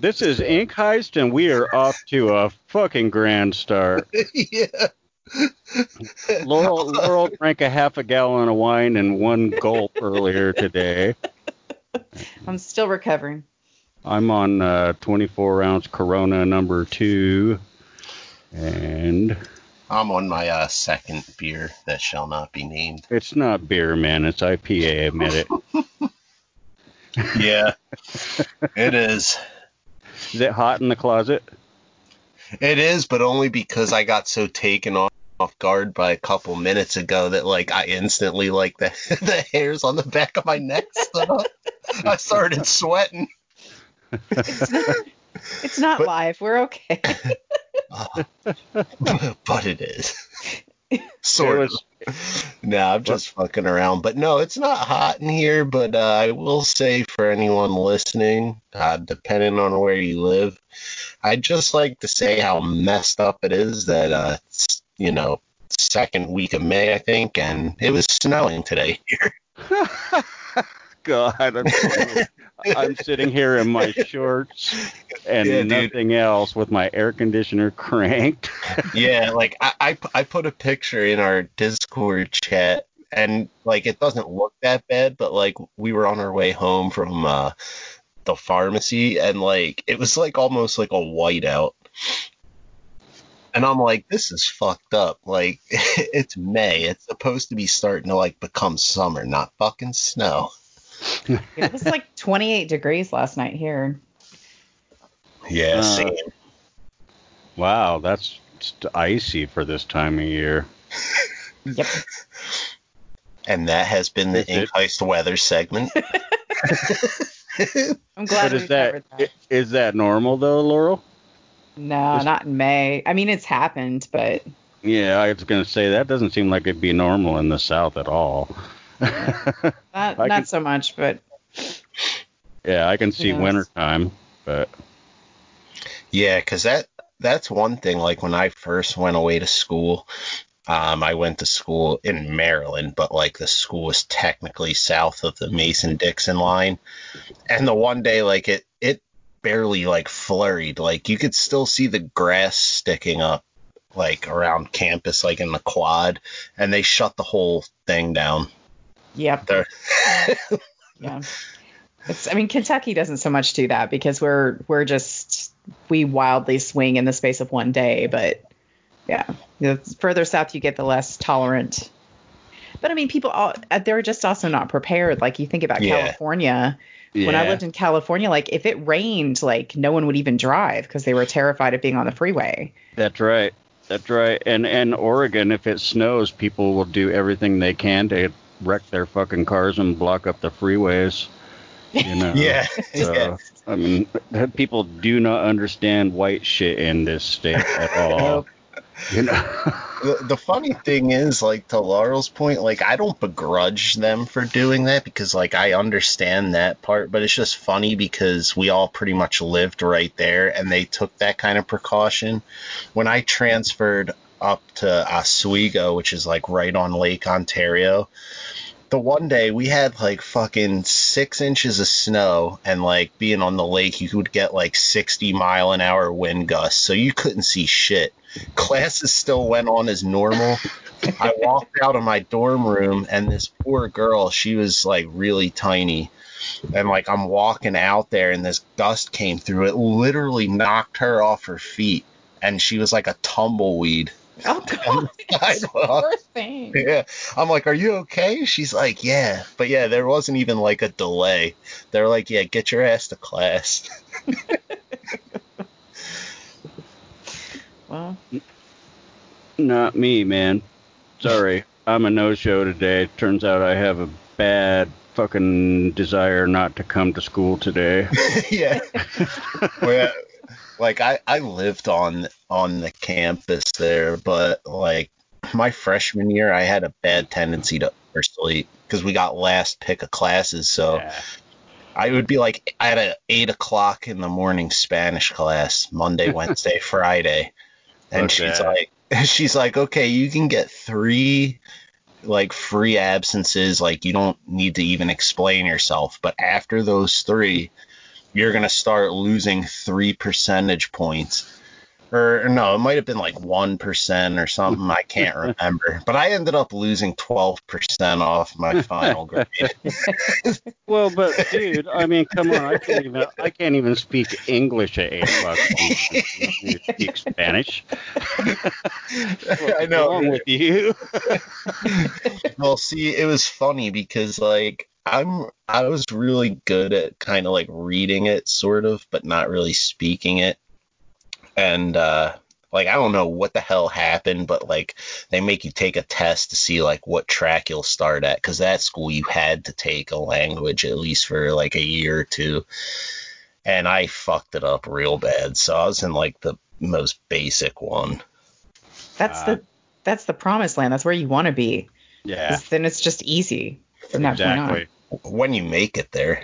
So this is Ink Heist, and we are off to a fucking grand start. yeah. Laurel, Laurel drank a half a gallon of wine and one gulp earlier today. I'm still recovering. I'm on uh, 24 ounce Corona number two, and I'm on my uh, second beer that shall not be named. it's not beer, man. It's IPA. I Admit it. Yeah, it is. Is it hot in the closet? It is, but only because I got so taken off, off guard by a couple minutes ago that like I instantly like the the hairs on the back of my neck stood up. I started sweating. It's not, it's not But- live. We're okay. Uh, but it is. Sort It of. was- No, I'm just fucking around. But no, it's not hot in here. But uh, I will say for anyone listening, uh, depending on where you live, I'd just like to say how messed up it is that, uh, it's, you know, second week of May, I think, and it was snowing today here. God, I'm, I'm sitting here in my shorts and Yeah, dude. nothing else with my air conditioner cranked. yeah, like I, I, I put a picture in our Discord chat, and like it doesn't look that bad, but like we were on our way home from uh, the pharmacy, and like it was like almost like a whiteout. And I'm like, this is fucked up. Like, it's May. It's supposed to be starting to like become summer, not fucking snow. It was like 28 degrees last night here. Yeah, Uh, same. Wow, that's icy for this time of year. Yep. And that has been the Is it? Ink Heist weather segment. I'm glad But we is that covered that. i- that normal though, Laurel? No, Just- not in May. I mean, it's happened, but Yeah, I was gonna say that doesn't seem like it'd be normal in the South at all. Not, not can- so much. But yeah, I can see Yes. wintertime, but yeah, because that that's one thing. Like when I first went away to school, um, I went to school in Maryland, but like the school was technically south of the Mason Dixon line. And the one day, like it it barely like flurried. Like you could still see the grass sticking up, like around campus, like in the quad, and they shut the whole thing down. Yep, There. yeah. It's. I mean, Kentucky doesn't so much do that because we're we're just we wildly swing in the space of one day. But yeah, the further south you get, the less tolerant. But I mean, people all uh, they're just also not prepared. Like you think about Yeah. California. When I lived in California, like if it rained, like no one would even drive because they were terrified of being on the freeway. That's right. That's right. And and Oregon, if it snows, people will do everything they can to wreck their fucking cars and block up the freeways. You know. Yeah. So, yeah. I mean, people do not understand white shit in this state at all. You know. the, the funny thing is, like to Laurel's point, like I don't begrudge them for doing that because like I understand that part, but it's just funny because we all pretty much lived right there and they took that kind of precaution. When I transferred up to Oswego, which is like right on Lake Ontario, the one day we had like fucking six inches of snow and like being on the lake you would get like 60 mile an hour wind gusts so you couldn't see shit. Classes still went on as normal. I walked out of my dorm room and this poor girl she was like really tiny. And like i'm walking out there and this gust came through. It literally knocked her off her feet. And she was like a tumbleweed Oh god, sidewalk. poor thing. yeah. I'm like, are you okay? She's like, yeah. But yeah, there wasn't even like a delay. They're like, yeah, get your ass to class. Well, Not me, man. Sorry. I'm a no show today. Turns out I have a bad fucking desire not to come to school today. yeah. Well, like I, I lived on on the campus there, but like my freshman year, I had a bad tendency to oversleep because we got last pick of classes. So Yeah. I would be like, I had a eight o'clock in the morning Spanish class, Monday, Wednesday, Friday, and Fuck she's like, she's like, okay, you can get three like free absences, like you don't need to even explain yourself, but after those three, you're gonna start losing three percentage points. Or, or no, it might have been like one percent or something. I can't remember. But I ended up losing twelve percent off my final grade. Well, but dude, I mean, come on, I can't even I can't even speak English at eight bucks. You, speak Spanish. I know. What's wrong with you? well, see, it was funny because like I'm I was really good at kind of like reading it sort of, but not really speaking it. And uh like I don't know what the hell happened, but like they make you take a test to see like what track you'll start at cuz that school you had to take a language at least for like a year or two. And I fucked it up real bad. So I was in like the most basic one. That's Ah. the that's the promised land. That's where you want to be. Yeah. Then it's just easy from that exactly. When you make it there.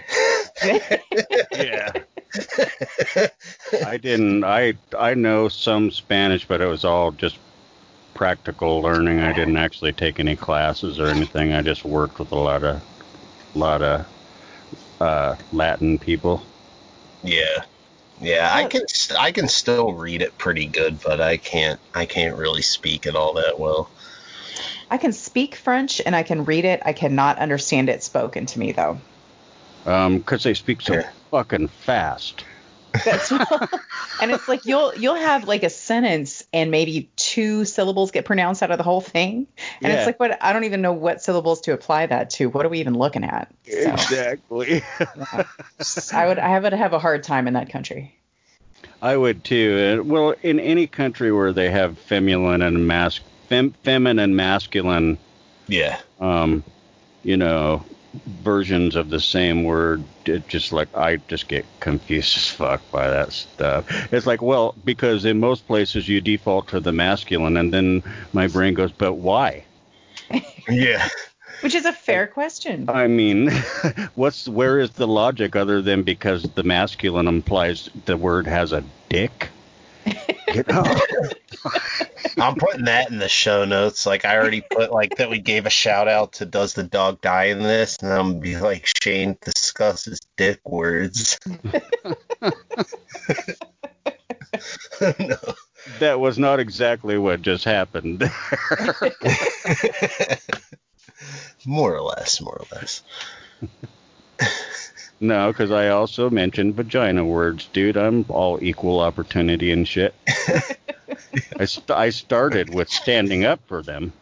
Yeah. I didn't. I I know some Spanish, but it was all just practical learning. I didn't actually take any classes or anything. I just worked with a lot of lot of uh, Latin people. Yeah. Yeah, I can st- I can still read it pretty good, but I can't I can't really speak it all that well. I can speak French and I can read it. I cannot understand it spoken to me though. Um, 'cause they speak so fucking fast. That's and it's like you'll you'll have like a sentence and maybe two syllables get pronounced out of the whole thing. And Yeah. it's like what I don't even know what syllables to apply that to. What are we even looking at? So Exactly. I would I would have a hard time in that country. I would too. Uh, well, in any country where they have feminine and mas- fem- feminine, masculine, Yeah. um, you know, versions of the same word, it just like I just get confused as fuck by that stuff. It's like, well, because in most places you default to the masculine, and then my brain goes, but why? Yeah. Which is a fair question. I mean, what's where is the logic other than because the masculine implies the word has a dick? You know? I'm putting that in the show notes. Like I already put like that we gave a shout out to Does the Dog Die in this? And I'm gonna be like Shane discusses dick words. no. that was not exactly what just happened. More or less, more or less. No, because I also mentioned vagina words, dude. I'm all equal opportunity and shit. I, st- I started with standing up for them.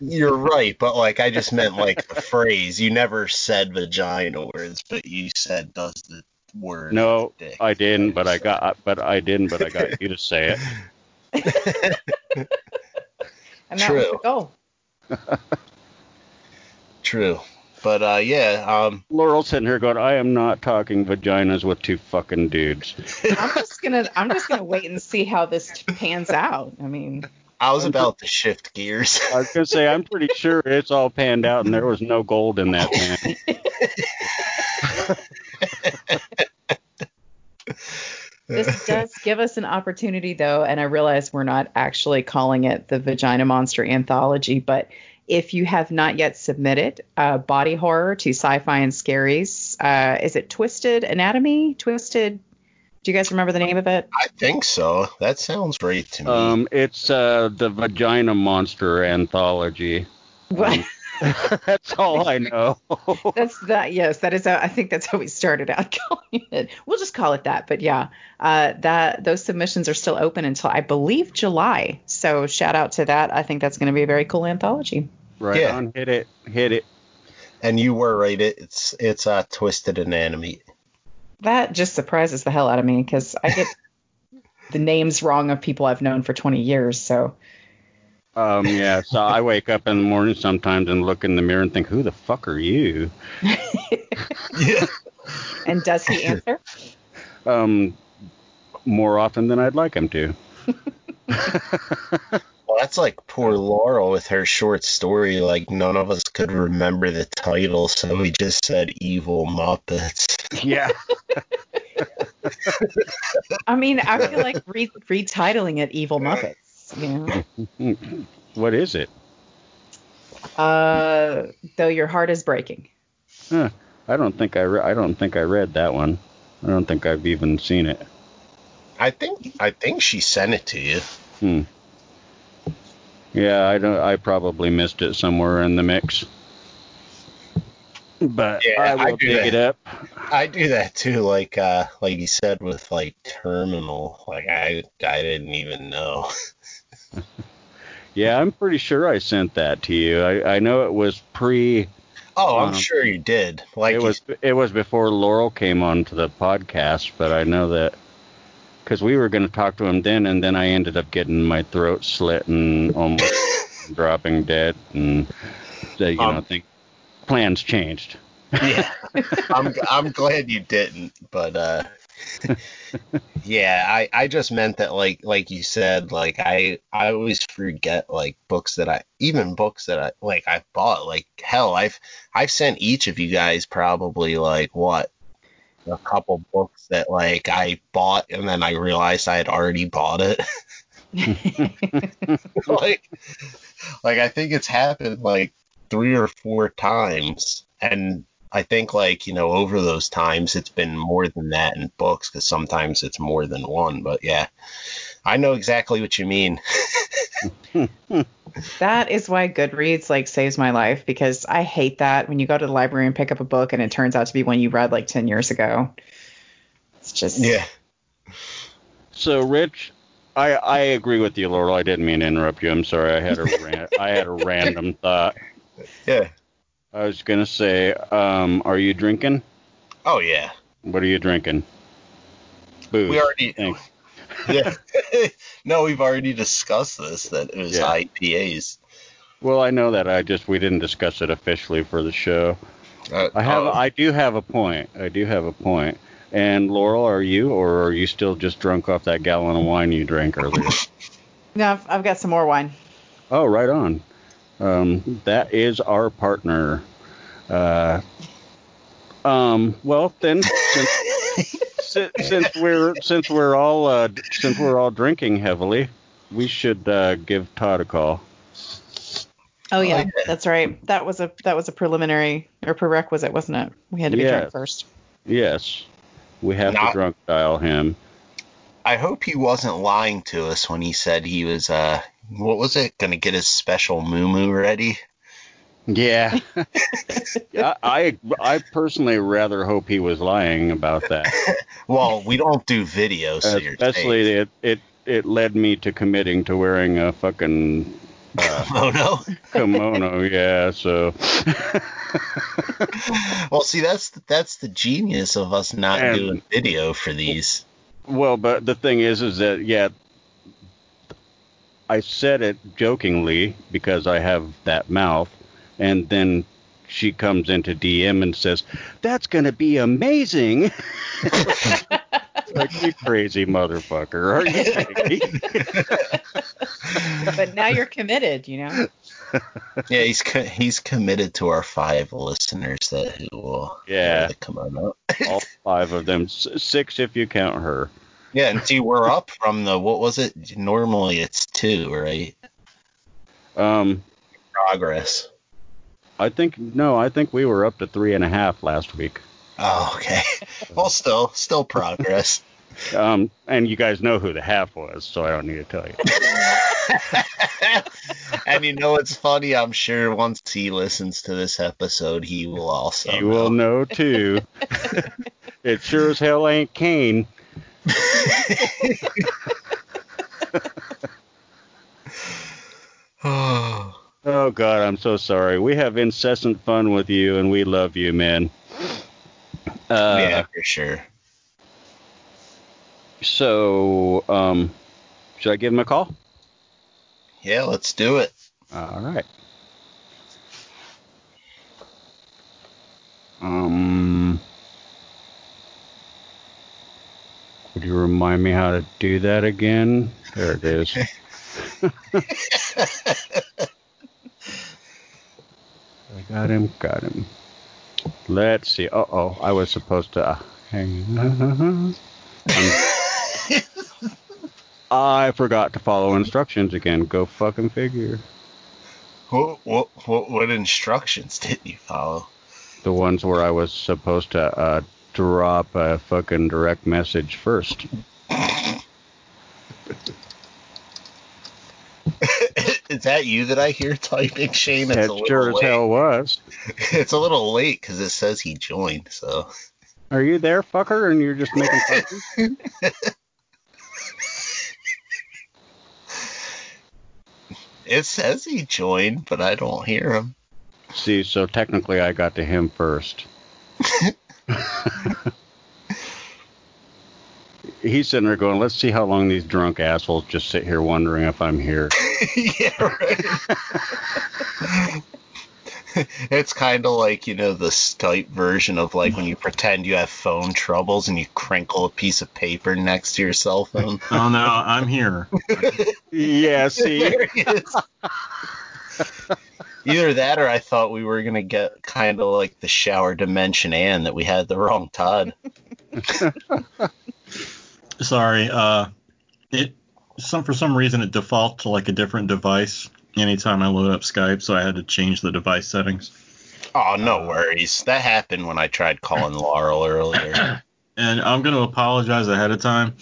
You're right, but like I just meant like the phrase. You never said vagina words, but you said does the word. No, dick. I didn't, but I got, but I didn't, but I got you to say it. And that was True. the goal. True. But uh yeah, um Laurel's sitting here going, I am not talking vaginas with two fucking dudes. I'm just gonna I'm just gonna wait and see how this pans out. I mean, I was about to shift gears. I was gonna say I'm pretty sure it's all panned out and there was no gold in that pan. this does give us an opportunity though, and I realize we're not actually calling it the Vagina Monster Anthology, but if you have not yet submitted uh, body horror to sci-fi and scaries, uh, is it Twisted Anatomy? Twisted? Do you guys remember the name of it? I think so. That sounds right to me. Um, it's uh, the Vagina Monster Anthology. What? That's all I know. That's that. Yes, that is. How, I think that's how we started out calling it. We'll just call it that. But yeah, uh, that those submissions are still open until I believe July. So shout out to that. I think that's going to be a very cool anthology. Right Yeah. on, hit it, hit it. and you were right. It, it's it's uh, twisted anatomy. That just surprises the hell out of me because I get the names wrong of people I've known for 20 years. So Um, yeah, so I wake up in the morning sometimes and look in the mirror and think, who the fuck are you? Yeah. and does he answer? Um, more often than I'd like him to. Well, that's like poor Laurel with her short story. Like none of us could remember the title, so we just said "Evil Muppets." Yeah. I mean, I feel like re- retitling it "Evil Muppets." You know, what is it? uh, though your heart is breaking. Huh. I don't think I re- I don't think I read that one. I don't think I've even seen it. I think I think she sent it to you. Hmm. Yeah, I don't. I probably missed it somewhere in the mix. But Yeah, I I will do dig that. it up. I do that too, like uh like you said with like terminal. Like I I didn't even know. Yeah, I'm pretty sure I sent that to you. I, I know it was pre. Oh, I'm Um, sure you did. Like it was it was before Laurel came onto the podcast, but I know that because we were going to talk to him then, and then I ended up getting my throat slit and almost dropping dead, and you know, Um, think plans changed. yeah. I'm I'm glad you didn't, but uh yeah, I I just meant that like like you said, like I I always forget like books that I even books that I like I bought like hell, I've I've sent each of you guys probably like what a couple books that like I bought and then I realized I had already bought it. like like I think it's happened like three or four times and I think like you know over those times it's been more than that in books because sometimes it's more than one but yeah I know exactly what you mean that is why Goodreads like saves my life because I hate that when you go to the library and pick up a book and it turns out to be one you read like 10 years ago. It's just yeah So, Rich, I I agree with you, Laurel. I didn't mean to interrupt you. I'm sorry. I had a ran- I had a random thought. yeah I was gonna say, um, are you drinking? oh yeah What are you drinking? Booze. we already Thanks. Yeah no we've already discussed this that it was Yeah. IPAs Well, I know that. I just we didn't discuss it officially for the show. uh, I have. oh, I do have a point. I do have a point. And Laurel, are you, or are you still just drunk off that gallon of wine you drank earlier? No, I've, I've got some more wine. oh, right on. Um, that is our partner. Uh, um, well, then, since, si- since we're since we're all uh, since we're all drinking heavily, we should uh, give Todd a call. Oh yeah, yeah. that's right. That was a that was a preliminary or prerequisite, wasn't it? We had to be Yeah. drunk first. Yes, we have Not- to drunk dial him. I hope he wasn't lying to us when he said he was uh what was it gonna get his special moo moo ready Yeah. I, I I personally rather hope he was lying about that. well we don't do videos so you're Especially it, it it led me to committing to wearing a fucking uh, oh no kimono. Yeah. So. well see that's that's the genius of us not And- doing video for these Well, but the thing is, is that yeah, I said it jokingly because I have that mouth, and then she comes into DM and says, "That's gonna be amazing." like you crazy motherfucker, are you kidding me? But now you're committed, you know. yeah he's co- he's committed to our five listeners that who will Yeah. wear the kimono All five of them, S- six if you count her. yeah and see we're up from the what was it normally it's two right Um, progress I think no, I think we were up to three and a half last week. oh okay well still still progress Um, and you guys know who the half was, so I don't need to tell you. and you know it's funny? I'm sure once he listens to this episode, he will also. You will know too. it sure as hell ain't Kane. know. Oh God, I'm so sorry. We have incessant fun with you, and we love you, man. Uh, yeah, for sure. So, um, should I give him a call? Yeah, let's do it. All right. Um, would you remind me how to do that again? There it is. I got him, got him. Let's see. Uh oh, I was supposed to hang. Um, I forgot to follow instructions again. Go fucking figure. what, what what what instructions did you follow? The ones where I was supposed to uh, drop a fucking direct message first. Is that you that I hear typing, Shane? It's It a little sure as hell was. It's a little late because it says he joined. So Are you there, fucker? And you're just making fun it says he joined, but I don't hear him. See, so technically I got to him first. He's sitting there going, let's see how long these drunk assholes just sit here wondering if I'm here. yeah, right. it's kind of like you know the Skype version of like when you pretend you have phone troubles and you crinkle a piece of paper next to your cell phone. Oh no, I'm here. yeah, see? There he is. Either that or I thought we were gonna get kind of like the shower dimension and that we had the wrong Todd. Sorry. Uh, it some for some reason it defaults to like a different device anytime I load up Skype, so I had to change the device settings. Oh, no worries. That happened when I tried calling Laurel earlier. And I'm going to apologize ahead of time.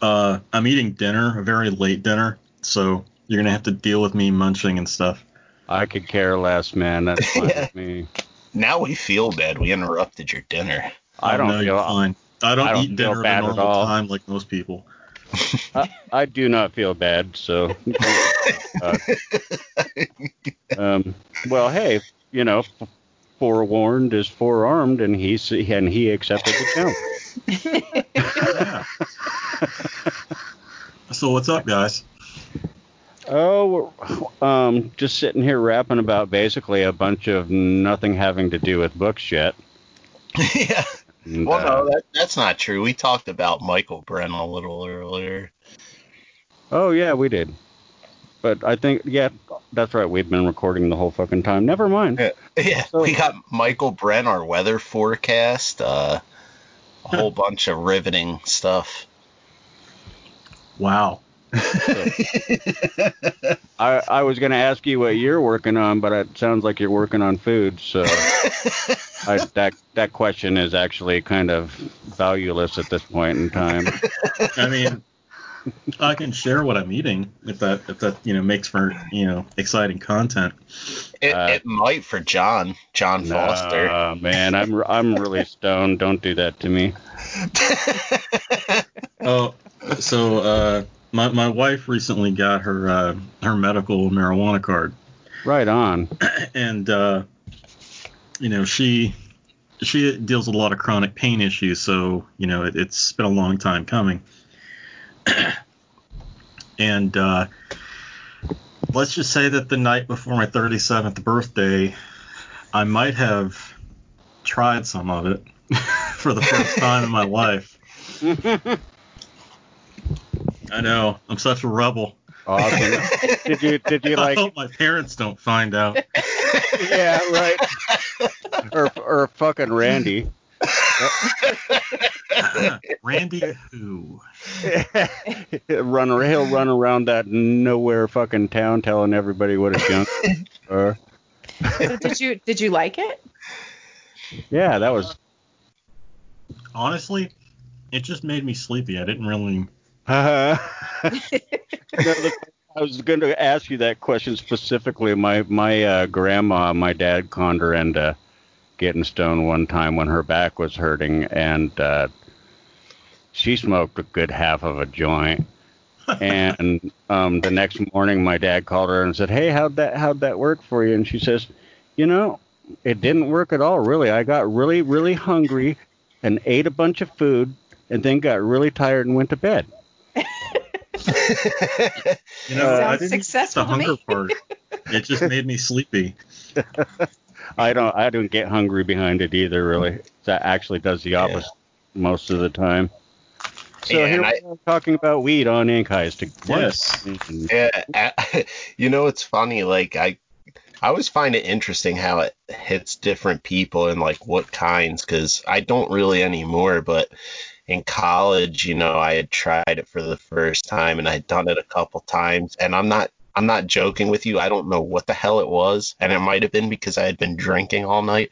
Uh, I'm eating dinner, a very late dinner, so you're going to have to deal with me munching and stuff. I could care less, man. That's fine Yeah. with me. Now we feel bad. We interrupted your dinner. I don't know feel you're fine. I don't, I don't eat feel dinner bad at at normal all. time like most people. I, I do not feel bad, so. uh, um, well, hey, you know, forewarned is forearmed, and he and he accepted the challenge. Yeah. so what's up, guys? Oh, um, just sitting here rapping about basically a bunch of nothing having to do with books yet. yeah. And, Well, uh, no, that, that's not true. We talked about Michael Brennan a little earlier. Oh yeah, we did. But I think yeah, that's right. We've been recording the whole fucking time. Never mind. Yeah, yeah. So- we got Michael Brennan, our weather forecast, uh, a whole bunch of riveting stuff. Wow. I I was gonna ask you what you're working on, but it sounds like you're working on food. So I, that that question is actually kind of valueless at this point in time. I mean, I can share what I'm eating if that if that you know makes for you know exciting content. It, Uh, it might for John, John Foster. Nah, man, I'm I'm really stoned. Don't do that to me. Oh, so uh, my my wife recently got her uh, her medical marijuana card, Right on. and uh, you know she she deals with a lot of chronic pain issues, so you know it, it's been a long time coming. and uh, let's just say that the night before my 37th birthday, I might have tried some of it for the first time in my life. I know. I'm such a rebel. Awesome. Did you did you I like? hope my parents don't find out. yeah, right. Or or fucking Randy. Randy who? run he'll run around that nowhere fucking town telling everybody what a junk. are. So did you did you like it? yeah, that was. Honestly, it just made me sleepy. I didn't really. No, I was going to ask you that question specifically. My my uh, grandma, my dad conned her into getting stoned one time when her back was hurting, and uh, she smoked a good half of a joint. and um, the next morning, my dad called her and said, "Hey, how'd that how'd that work for you?" And she says, "You know, it didn't work at all. Really, I got really really hungry and ate a bunch of food, and then got really tired and went to bed." You know, I Sounds didn't get successful the hunger part. It just made me sleepy. I don't I don't get hungry behind it either really. That actually does the opposite most of the time. So Yeah, here and we're talking about weed on Ink Heist. Yes. Mm-hmm. Yeah, I- you know it's funny. Like I, I always find it interesting how it hits different people and like what kinds. Because I don't really anymore. But in college, you know, I had tried it for the first time and I had done it a couple times. And I'm not, I'm not joking with you. I don't know what the hell it was, and it might have been because I had been drinking all night.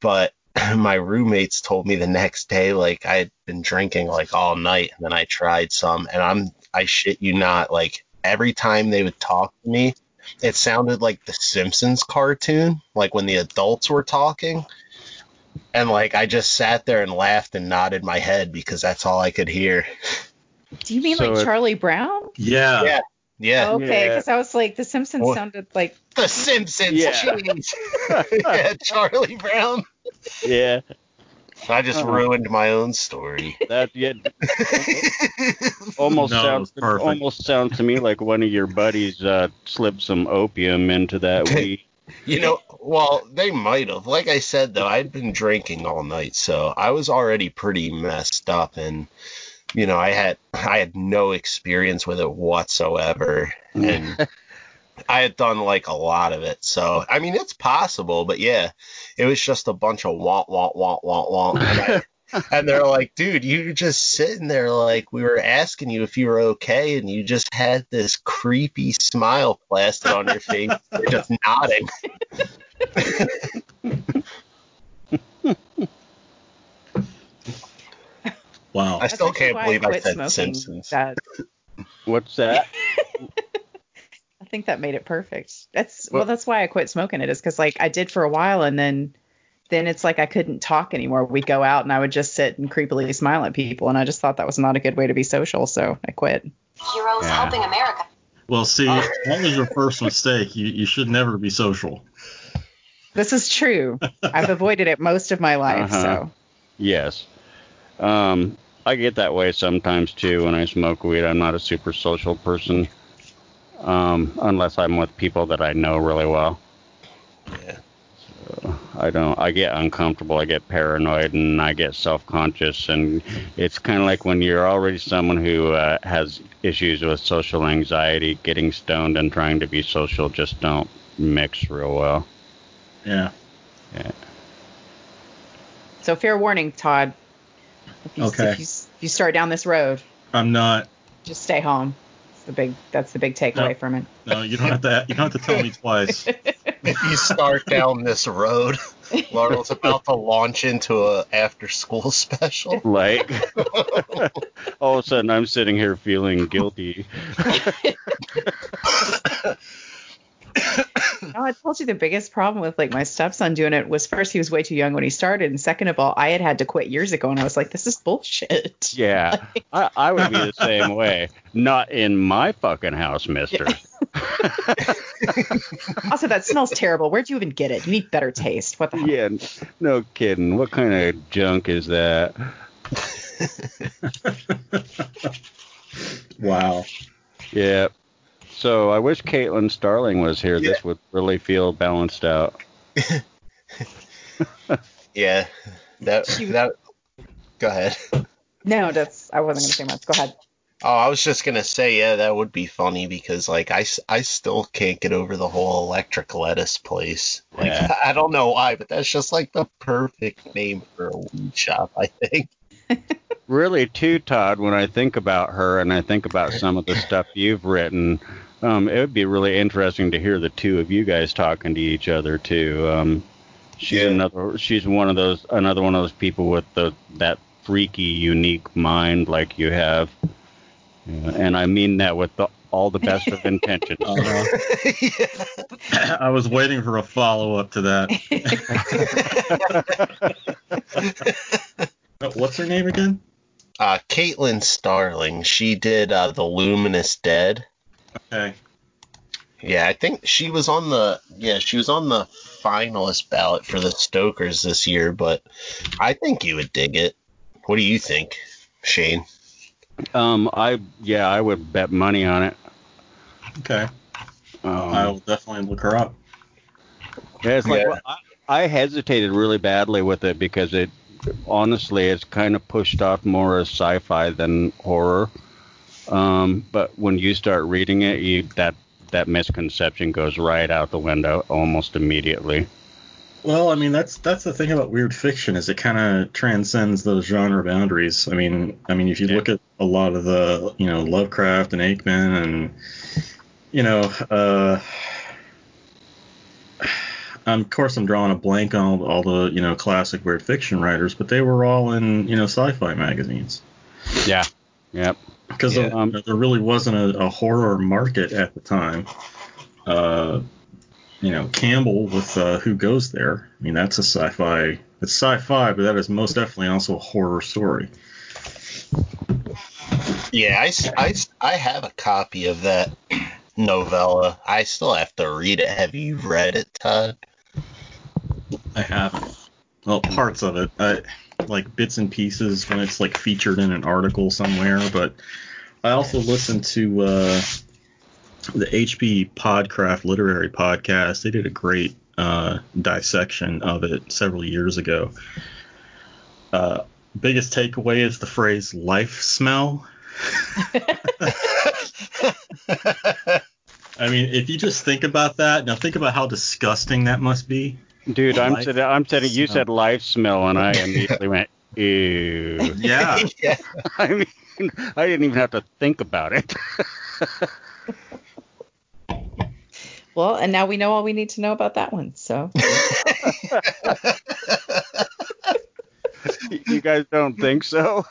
But my roommates told me the next day like I had been drinking like all night and then I tried some and I'm I shit you not like every time they would talk to me it sounded like the Simpsons cartoon like when the adults were talking and like I just sat there and laughed and nodded my head because that's all I could hear. Do you mean So like it- Charlie Brown? Yeah. Yeah. Yeah. Okay, Yeah. because I was like, The Simpsons Well- sounded like. The Simpsons. Yeah. yeah, Charlie Brown. Yeah, I just Uh-huh. ruined my own story. that yeah, almost No, sounds almost sounds to me like one of your buddies uh, slipped some opium into that weed. You know, well, they might have. Like I said, though, I'd been drinking all night, so I was already pretty messed up, and you know, I had I had no experience with it whatsoever, and I had done like a lot of it. So I mean, it's possible, but yeah, it was just a bunch of wah wah wah wah wah. And, they're like, dude, you're just sitting there like we were asking you if you were okay, and you just had this creepy smile plastered on your face. You're just nodding. Wow. I still can't why believe I quit said smoking. Simpsons. That, What's that? I think that made it perfect. That's well, Well- that's why I quit smoking it is because like I did for a while and then then it's like I couldn't talk anymore. We'd go out and I would just sit and creepily smile at people and I just thought that was not a good way to be social, so I quit. Heroes Yeah. helping America. Well, see, that was your first mistake. You you should never be social. This is true. I've avoided it most of my life, Uh-huh. so Yes. Um, I get that way sometimes too when I smoke weed. I'm not a super social person, um, unless I'm with people that I know really well. Yeah. I don't. I get uncomfortable. I get paranoid, and I get self-conscious. And it's kind of like when you're already someone who uh, has issues with social anxiety. Getting stoned and trying to be social just don't mix real well. Yeah. Yeah. so fair warning, Todd. If you, Okay. If you, if you start down this road, I'm not. just stay home. It's the big. That's the big takeaway No. from it. No, you don't have to. You don't have to tell me twice. If you start down this road, Laurel's about to launch into a after school special. Like, all of a sudden, I'm sitting here feeling guilty. No, I told you the biggest problem with like my stepson doing it was first he was way too young when he started, and second of all, I had had to quit years ago, and I was like, this is bullshit. Yeah, I, I would be the same way. Not in my fucking house, Mister. Also, that smells terrible. Where'd you even get it? You need better taste. What the hell? Yeah, no kidding. What kind of junk is that? wow. Yeah. So I wish Caitlin Starling was here. Yeah. This would really feel balanced out. Yeah, that that. Go ahead. No, that's I wasn't gonna say much. Go ahead. Oh, I was just gonna say, yeah, that would be funny because like I, I still can't get over the whole electric lettuce place. Like Yeah. I don't know why, but that's just like the perfect name for a weed shop. I think. Really, too, Todd. When I think about her and I think about some of the stuff you've written, um, it would be really interesting to hear the two of you guys talking to each other too. Um, she's Yeah. another. She's one of those. Another one of those people with the that freaky, unique mind like you have. Yeah, and I mean that with the, all the best of intentions. Uh, I was waiting for a follow up to that. Uh, What's her name again? uh, Caitlin Starling. She did uh, the Luminous Dead. Okay. Yeah, I think she was on the yeah she was on the finalist ballot for the Stokers this year, but I think you would dig it. What do you think, Shane? Um, I yeah, I would bet money on it. Okay. Um, I'll definitely look her up. Yeah, it's like Yeah. well, I, I hesitated really badly with it because it honestly it's kind of pushed off more as sci-fi than horror. Um, but when you start reading it, you that that misconception goes right out the window almost immediately. Well, I mean that's that's the thing about weird fiction is it kind of transcends those genre boundaries. I mean, I mean if you Yeah. look at a lot of the you know Lovecraft and Aickman and you know uh, um, of course, I'm drawing a blank on all, all the you know classic weird fiction writers, but they were all in you know sci-fi magazines Yeah. Yep. Because Yeah. there, there really wasn't a, a horror market at the time. Uh, you know, Campbell with uh, Who Goes There. I mean, that's a sci-fi. It's sci-fi, but that is most definitely also a horror story. Yeah, I I have a copy of that novella. I still have to read it. Have you read it, Todd? I haven't. Well, parts of it, I, like bits and pieces when it's like featured in an article somewhere. But I also listened to uh, the HP Podcraft Literary Podcast. They did a great uh, dissection of it several years ago. Uh, biggest takeaway is the phrase "life smell." I mean, if you just think about that, now think about how disgusting that must be. Dude, I'm Life sitting. I'm sitting. You said life smell, and I immediately went, ew. Yeah. yeah. I mean, I didn't even have to think about it. Well, and now we know all we need to know about that one. So you guys don't think so?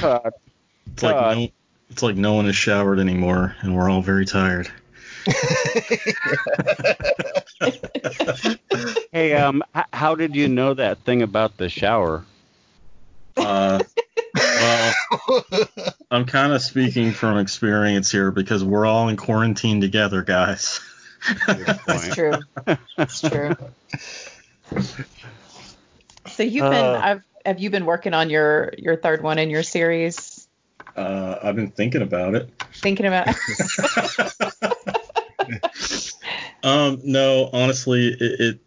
God. It's like God. no, it's like no one has showered anymore, and we're all very tired. Hey, um, h- how did you know that thing about the shower? Uh, well, I'm kind of speaking from experience here because we're all in quarantine together, guys. it's true. It's true. So you've been, Uh. I've, have you been working on your your third one in your series? Uh, I've been thinking about it. Thinking about. Um, no, honestly, it, it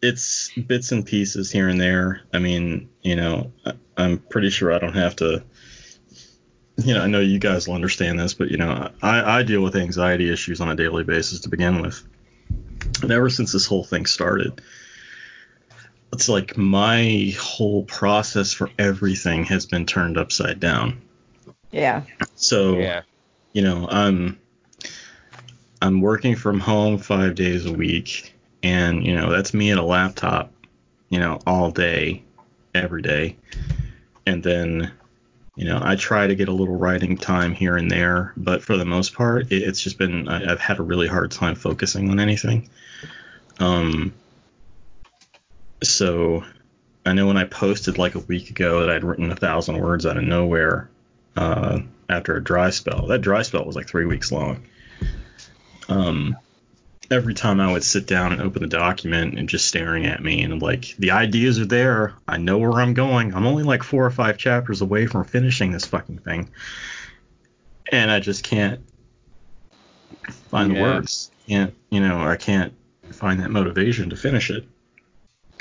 it's bits and pieces here and there. I mean, you know, I, I'm pretty sure I don't have to. You know, I know you guys will understand this, but you know, I, I deal with anxiety issues on a daily basis to begin with. And ever since this whole thing started, it's like my whole process for everything has been turned upside down. yeah. So Yeah. you know, I'm I'm working from home five days a week, and you know that's me at a laptop, you know, all day, every day, and then, you know, I try to get a little writing time here and there, but for the most part, it, it's just been I, I've had a really hard time focusing on anything. Um. So, I know when I posted like a week ago that I'd written a thousand words out of nowhere, uh, after a dry spell. That dry spell was like three weeks long. Um, every time I would sit down and open the document and just staring at me and like the ideas are there. I know where I'm going. I'm only like four or five chapters away from finishing this fucking thing, and I just can't find the Yeah. words. Can't you know? I can't find that motivation to finish it.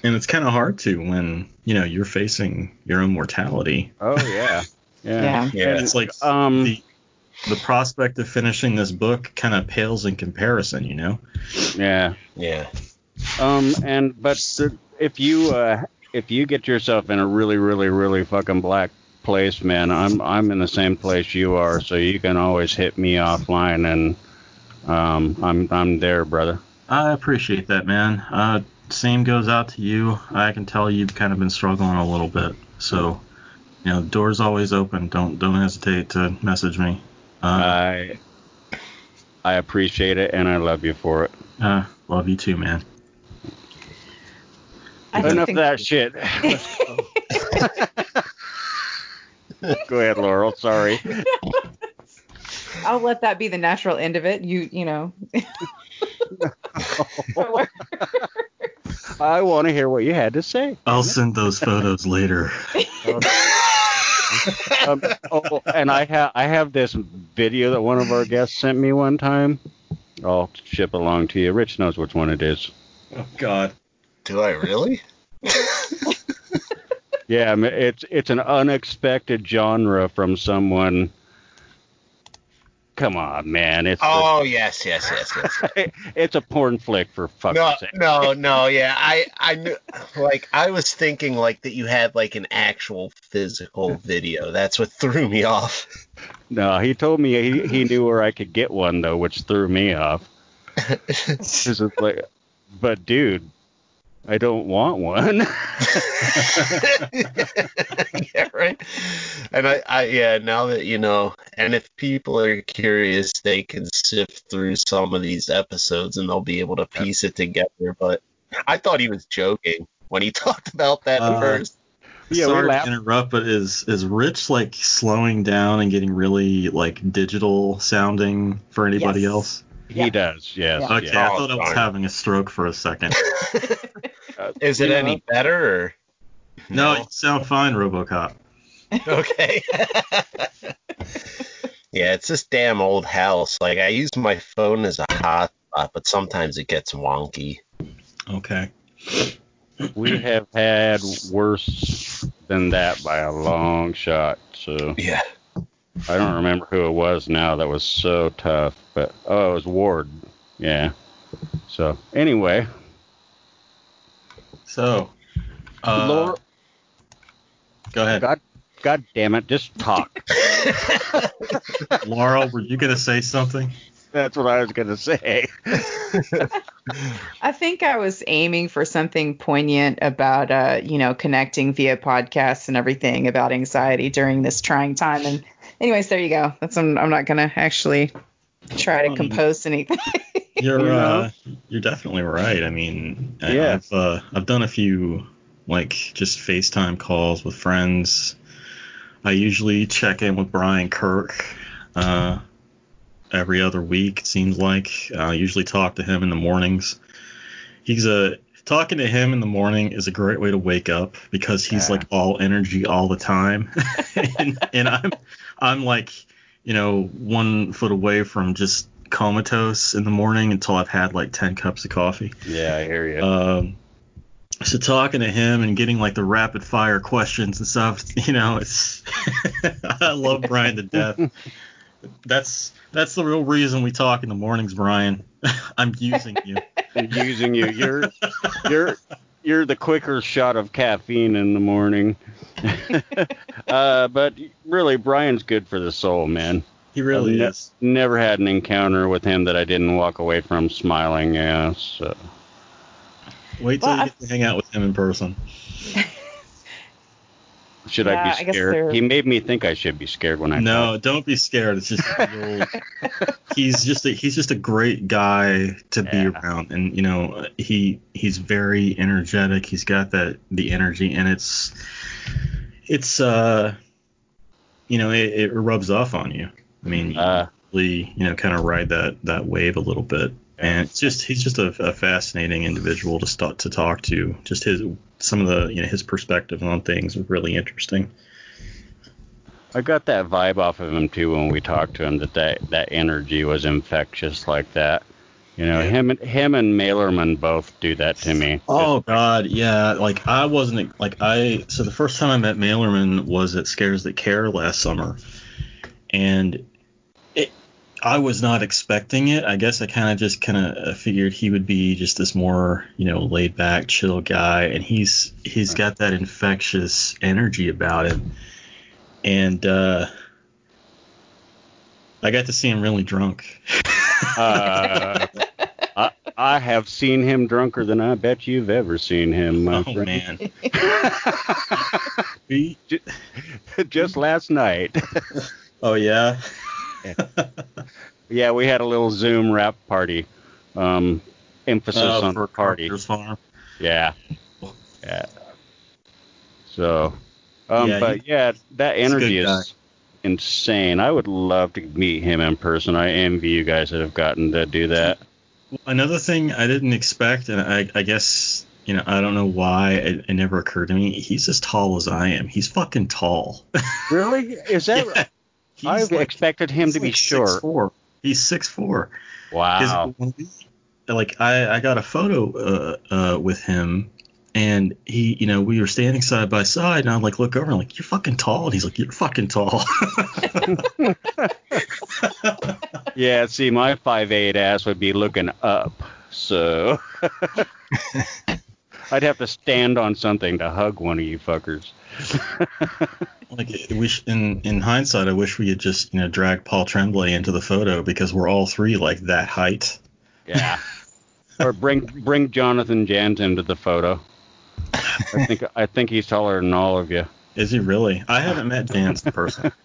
And it's kind of hard to when you know you're facing your own mortality. Oh yeah. Yeah. Yeah. Yeah. And, It's like um. the the prospect of finishing this book kind of pales in comparison, you know. yeah. yeah. Um. And but if you uh if you get yourself in a really really really fucking black place, man, I'm I'm in the same place you are, so you can always hit me offline and um I'm I'm there, brother. I appreciate that, man. Uh, same goes out to you. I can tell you've kind of been struggling a little bit, so you know, door's always open. Don't don't hesitate to message me. I I appreciate it and I love you for it. uh, love you too, man. I Enough of that shit. Go ahead, Laurel. Sorry. I'll let that be the natural end of it. You, you know. I want to hear what you had to say. I'll send those photos later. um, oh, and I have I have this video that one of our guests sent me one time. I'll ship along to you. Rich knows which one it is. Oh God. Do I really? Yeah, it's it's an unexpected genre from someone. Come on, man! It's Oh yes, yes, yes, yes. it's a porn flick for fuck's No, sake. no, no. Yeah, I, I knew. Like, I was thinking like that you had like an actual physical video. That's what threw me off. No, he told me he, he knew where I could get one though, which threw me off. Like, but dude, I don't want one. yeah, right. And I, I, yeah, now that you know, and if people are curious, they can sift through some of these episodes and they'll be able to piece it together. But I thought he was joking when he talked about that Uh, first. Yeah, we Sorry to interrupt, but is is Rich like slowing down and getting really like digital sounding for anybody Yes. else? He Yeah. does. Yes. Yeah. Okay, yes. I thought I was having a stroke for a second. Uh, Is it any know, better or? No, you sound fine, RoboCop. Okay. yeah, it's this damn old house. Like I use my phone as a hotspot, but sometimes it gets wonky. Okay. We have had worse than that by a long shot. So Yeah. I don't remember who it was now that was so tough, but oh, it was Ward. Yeah. So anyway, So, uh, Laura, go ahead. God, God damn it, just talk. Laura, were you gonna say something? That's what I was gonna say. I think I was aiming for something poignant about, uh, you know, connecting via podcasts and everything about anxiety during this trying time. And, anyways, there you go. That's I'm, I'm not gonna actually try to Um, compose anything. You're You know? uh, you're definitely right. I mean, I- Yeah. I've uh, I've done a few like just FaceTime calls with friends. I usually check in with Brian Kirk uh, every other week. It seems like I usually talk to him in the mornings. He's a talking to him in the morning is a great way to wake up because he's Yeah. like all energy all the time, and, and I'm I'm like you know one foot away from just comatose in the morning until I've had like 10 cups of coffee. Yeah, I hear you. Um, so talking to him and getting like the rapid fire questions and stuff, you know, it's I love Brian to death. That's that's the real reason we talk in the mornings, Brian. I'm using you. using you. You're you're you're the quicker shot of caffeine in the morning. uh, but really, Brian's good for the soul, man. He really I've ne- is. Never had an encounter with him that I didn't walk away from smiling. Yeah, so Wait till Well, you I- get to hang out with him in person. should Yeah, I I be scared? they're- He made me think I should be scared when I No, talk. don't be scared. It's just real, he's just a, he's just a great guy to be around, and you know he he's very energetic. He's got that the energy, and it's it's uh you know it, it rubs off on you. I mean, you Uh, really you know kind of ride that that wave a little bit, and it's just he's just a, a fascinating individual to start to talk to. Just his some of the you know his perspective on things was really interesting. I got that vibe off of him too when we talked to him that that, that energy was infectious like that. You know, Yeah. him and him and Malerman both do that to me. Oh God, yeah. Like I wasn't like I. So the first time I met Malerman was at Scares That Care last summer, and it. I was not expecting it. I guess I kind of just kind of figured he would be just this more, you know, laid back, chill guy, and he's he's got that infectious energy about him, and uh, I got to see him really drunk. Uh, I, I have seen him drunker than I bet you've ever seen him, my oh friend. man, we, Just last night. oh yeah. yeah, we had a little Zoom wrap party. Um, emphasis Uh, on for party. Farm. Yeah. Yeah. So, um, Yeah, but yeah, that energy good guy. is insane. I would love to meet him in person. I envy you guys that have gotten to do that. Another thing I didn't expect, and I, I guess you know I don't know why it, it never occurred to me. He's as tall as I am. He's fucking tall. Really? Is that? Yeah. He's I've like- expected him to be like short. 6'4". He's six four. Wow. like I, I got a photo uh, uh, with him, and he, you know, we were standing side by side, and I'm like look over and like, you're fucking tall, and he's like, you're fucking tall. Yeah. See, my five eight ass would be looking up, so I'd have to stand on something to hug one of you fuckers. Like we sh- in in hindsight, I wish we had just you know dragged Paul Tremblay into the photo because we're all three like that height. Yeah. or bring bring Jonathan Janz into the photo. I think I think he's taller than all of you. Is he really? I haven't met Janz in person.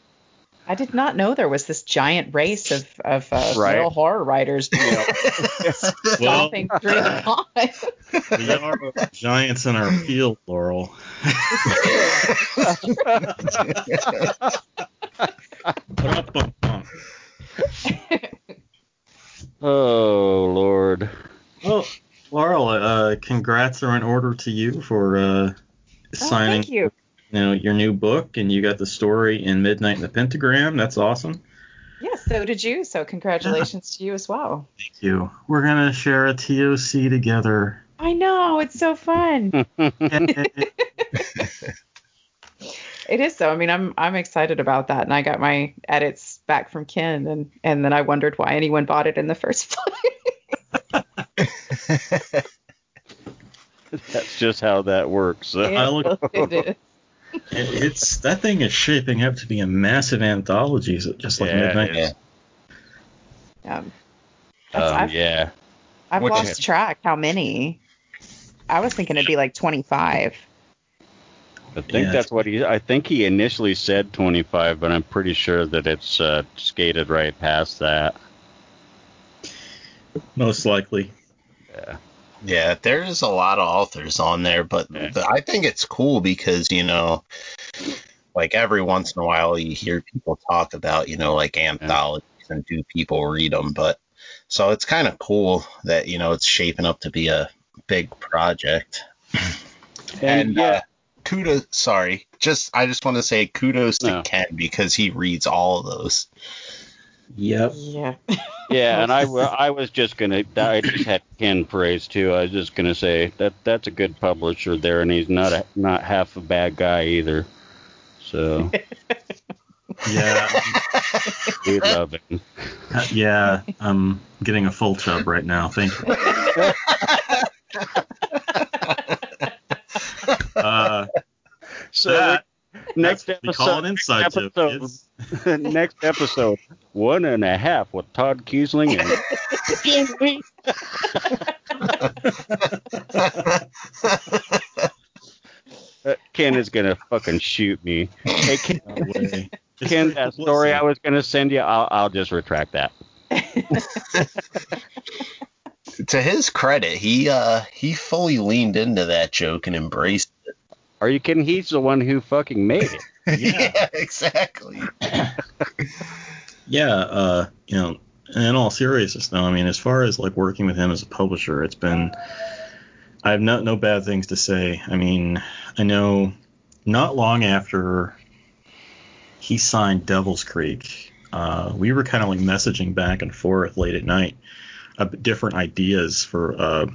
I did not know there was this giant race of of uh, Right. little horror writers you know, stomping through the pond. We are giants in our field, Laurel. Oh Lord. Well, Laurel, uh, congrats are in order to you for uh, Oh, signing thank you. you know, your new book, and you got the story in Midnight in the Pentagram. That's awesome. Yeah, so did you. So congratulations to you as well. Thank you. We're gonna share a TOC together. I know it's so fun. It is so. I mean, I'm I'm excited about that, and I got my edits back from Ken, and and then I wondered why anyone bought it in the first place. That's just how that works. So. I look- It is. It- it's that thing is shaping up to be a massive anthology, so- just like Yeah, Midnight. it is. Um, Um, I've, yeah. I've Which lost track how many. I was thinking it'd be like 25. I think Yeah, that's what he. I think he initially said 25, but I'm pretty sure that it's uh, skated right past that. Most likely. Yeah. Yeah, there's a lot of authors on there, but Yeah. but I think it's cool because you know, like every once in a while you hear people talk about you know like anthologies and do people read them, but so it's kind of cool that you know it's shaping up to be a big project. And, And, yeah, uh, kudos, sorry, just I just want to say kudos to Ken because he reads all of those. Yep. Yeah. yeah, and I, I was just gonna. I just had Ken praise too. I was just gonna say that that's a good publisher there, and he's not a, not half a bad guy either. So Yeah. we love him. Uh, yeah. I'm getting a full chub right now. Thank you. Uh, So that, next that's we call an episode, inside next episode, kids. next episode, one and a half with Todd Keisling and Uh, Ken is gonna fucking shoot me. Hey, Ken, No way. Ken free that story. I was gonna send you, I'll, I'll just retract that. to his credit, he uh he fully leaned into that joke and embraced it. Are you kidding? He's the one who fucking made it. Yeah. exactly. Yeah, uh, you know, in all seriousness, though, I mean, as far as like working with him as a publisher, it's been, I have no no bad things to say. I mean, I know not long after he signed Devil's Creek, uh, we were kind of like messaging back and forth late at night, uh, different ideas for, uh,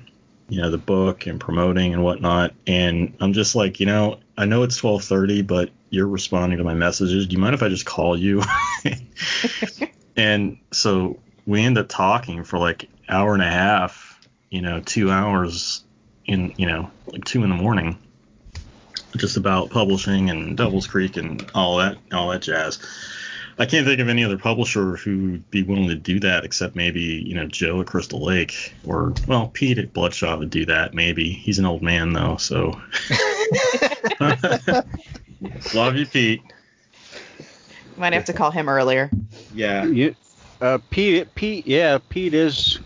you know, the book and promoting and whatnot. And I'm just like, you know, I know it's 12:30, but you're responding to my messages. Do you mind if I just call you? and so we end up talking for like hour and a half, you know, two hours in, you know, like two in the morning, just about publishing and Devil's Creek and all that, all that jazz. I can't think of any other publisher who'd be willing to do that except maybe, you know, Joe at Crystal Lake or, well, Pete at Bloodshot would do that maybe. He's an old man though, so. Love you, Pete. Might have to call him earlier. Yeah. You, uh, Pete, Pete, yeah, Pete is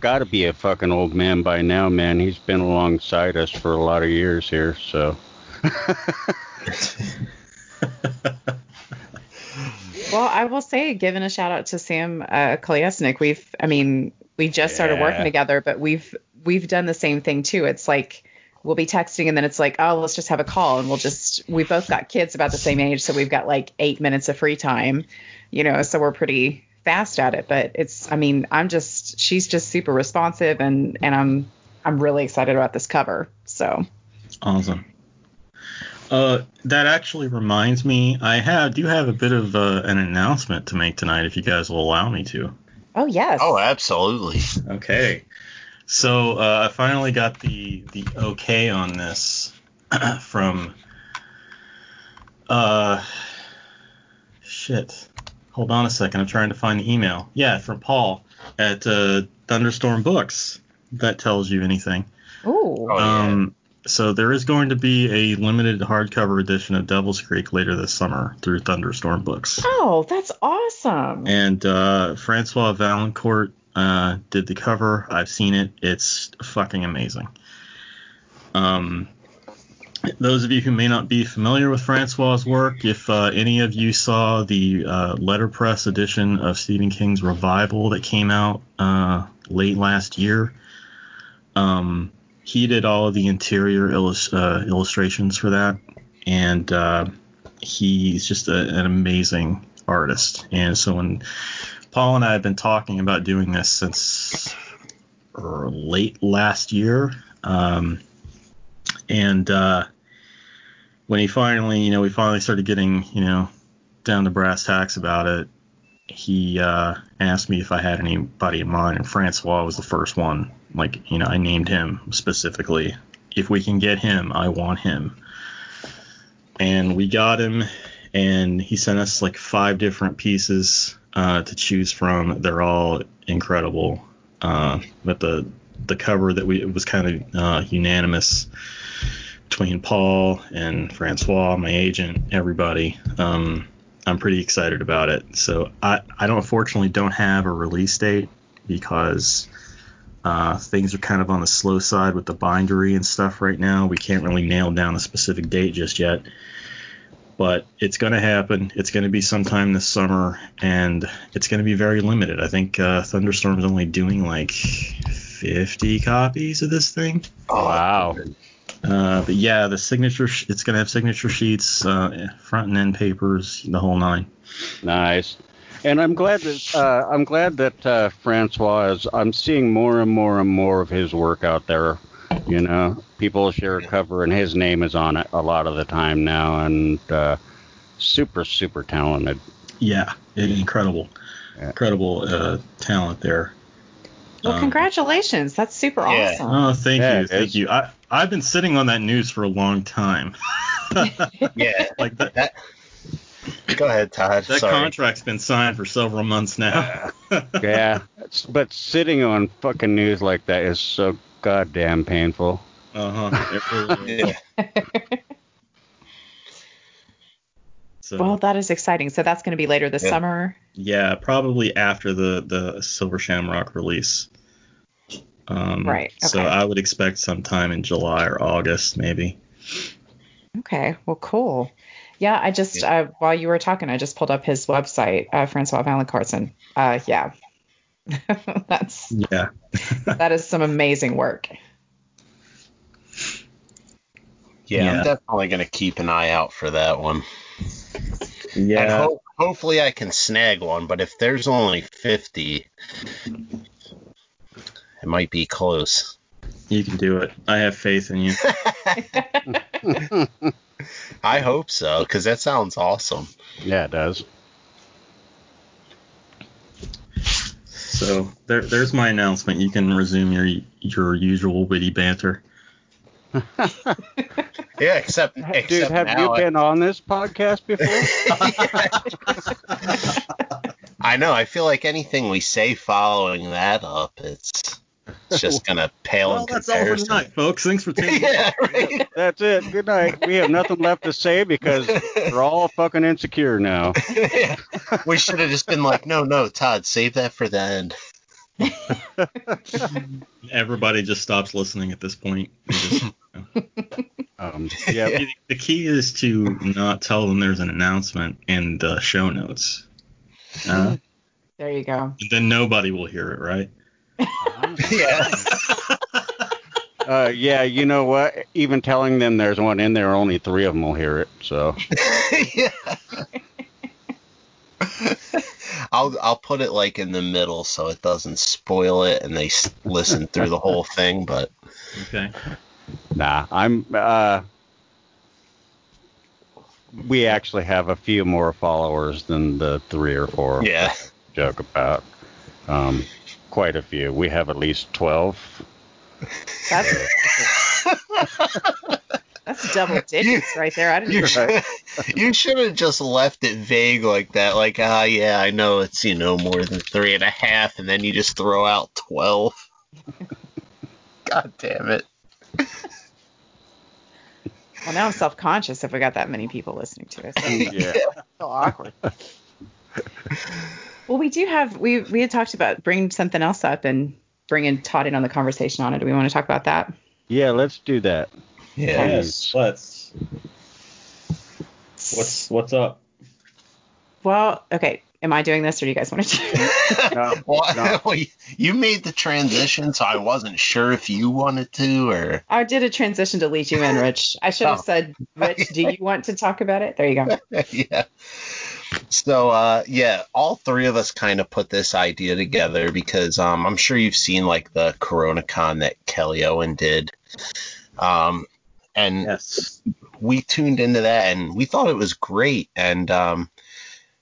got to be a fucking old man by now, man. He's been alongside us for a lot of years here, so. Well, I will say, giving a shout out to Sam uh, Kolesnik, we've, I mean, we just started working together, but we've we've done the same thing too. It's like we'll be texting and then it's like, oh, let's just have a call, and we'll just we both got kids about the same age, so we've got like eight minutes of free time, you know, so we're pretty fast at it. But it's, I mean, I'm just she's just super responsive, and and I'm I'm really excited about this cover. So Awesome. Uh, that actually reminds me, I have do have a bit of uh, an announcement to make tonight, if you guys will allow me to. oh yes, Oh, absolutely. Okay. So uh, I finally got the the okay on this from uh shit. Hold on a second. I'm trying to find the email. Yeah, from Paul at uh, Thunderstorm Books. if That tells you anything. Ooh. Oh, yeah. Um, so there is going to be a limited hardcover edition of Devil's Creek later this summer through Thunderstorm Books. Oh, that's awesome. And uh, Francois Vaillancourt uh, did the cover. I've seen it. It's fucking amazing. Um, those of you who may not be familiar with Francois's work, if uh, any of you saw the uh, letterpress edition of Stephen King's Revival that came out uh, late last year, um, he did all of the interior uh, illustrations for that, and uh, he's just a, an amazing artist. And so when Paul and I have been talking about doing this since er, late last year, um, and uh, when he finally, you know, we finally started getting, you know, down to brass tacks about it, he uh, asked me if I had anybody in mind, and Francois was the first one. Like, you know, I named him specifically. If we can get him, I want him. And we got him, and he sent us like five different pieces uh, to choose from. They're all incredible. Uh, but the the cover that we it was kind of uh, unanimous between Paul and Francois, my agent, everybody. Um, I'm pretty excited about it. So I, I don't unfortunately don't have a release date because uh, things are kind of on the slow side with the bindery and stuff right now. We can't really nail down a specific date just yet. But it's going to happen. It's going to be sometime this summer, and it's going to be very limited. I think uh, Thunderstorm's only doing like 50 copies of this thing. Wow. Uh, but yeah, the signature sh- it's gonna have signature sheets, uh, front and end papers, the whole nine. Nice. And I'm glad that uh, I'm glad that uh, Francois is. I'm seeing more and more and more of his work out there. You know, people share a cover and his name is on it a lot of the time now, and uh, super super talented. Yeah, incredible, Yeah. incredible uh, talent there. well, um, congratulations. That's super Yeah. awesome. Oh, thank Yeah, you, thank you. I I've been sitting on that news for a long time. Yeah. like that, That. Go ahead, Todd. that Sorry. contract's been signed for several months now. Yeah, but sitting on fucking news like that is so goddamn painful. Uh huh. Yeah. So, Well, that is exciting. So that's going to be later this Yeah. summer. yeah, probably after the the Silver Shamrock release. Um, Right, So. I would expect sometime in July or August, maybe. Okay. Well, cool. Yeah, I just uh, while you were talking, I just pulled up his website, uh, Francois Valencarson. Uh, yeah, that's Yeah. that is some amazing work. Yeah, Yeah. I'm definitely gonna keep an eye out for that one. And Yeah. ho- hopefully I can snag one, but if there's only 50, it might be close. You can do it. I have faith in you. I hope so, because that sounds awesome. Yeah, it does. So there, there's my announcement. You can resume your your usual witty banter. Yeah, except, except Dude, have now you I- been on this podcast before? I know. I feel like anything we say following that up, it's, it's just gonna pale Well, in that's all for tonight, folks. Thanks for tuning in. yeah, right. That's it. Good night. We have nothing left to say because we're all fucking insecure now. Yeah. We should have just been like, no, no, Todd, save that for the end. Everybody just stops listening at this point. They just- Um, yeah, The key is to not tell them there's an announcement in the show notes. Uh, There you go. then nobody will hear it, right? Yeah. uh, yeah. You know what? Even telling them there's one in there, only three of them will hear it. So yeah. I'll I'll put it like in the middle so it doesn't spoil it and they s- listen through the whole thing. But Okay. nah, I'm. Uh, we actually have a few more followers than the three or four yeah, joke about. Um, quite a few. We have at least twelve. That's that's double digits right there. I didn't. you even- should you should have just left it vague like that. Like ah yeah, I know it's you know more than three and a half, and then you just throw out 12. God damn it. Well, now I'm self conscious if we got that many people listening to us. Yeah. so awkward. Well, we do have we we had talked about bringing something else up and bringing Todd in on the conversation on it. Do we want to talk about that? Yeah, let's do that. Yeah. Yes, let's. What's what's up? Well, okay. Am I doing this, or do you guys want to do? it? No, Well, no. you made the transition, so I wasn't sure if you wanted to or. I did a transition to lead you in, Rich. I should have Oh. said, Rich, do you want to talk about it? There you go. yeah. So uh yeah, all three of us kind of put this idea together because um I'm sure you've seen like the CoronaCon that Kelli Owen did. Um and Yes. we tuned into that and we thought it was great and um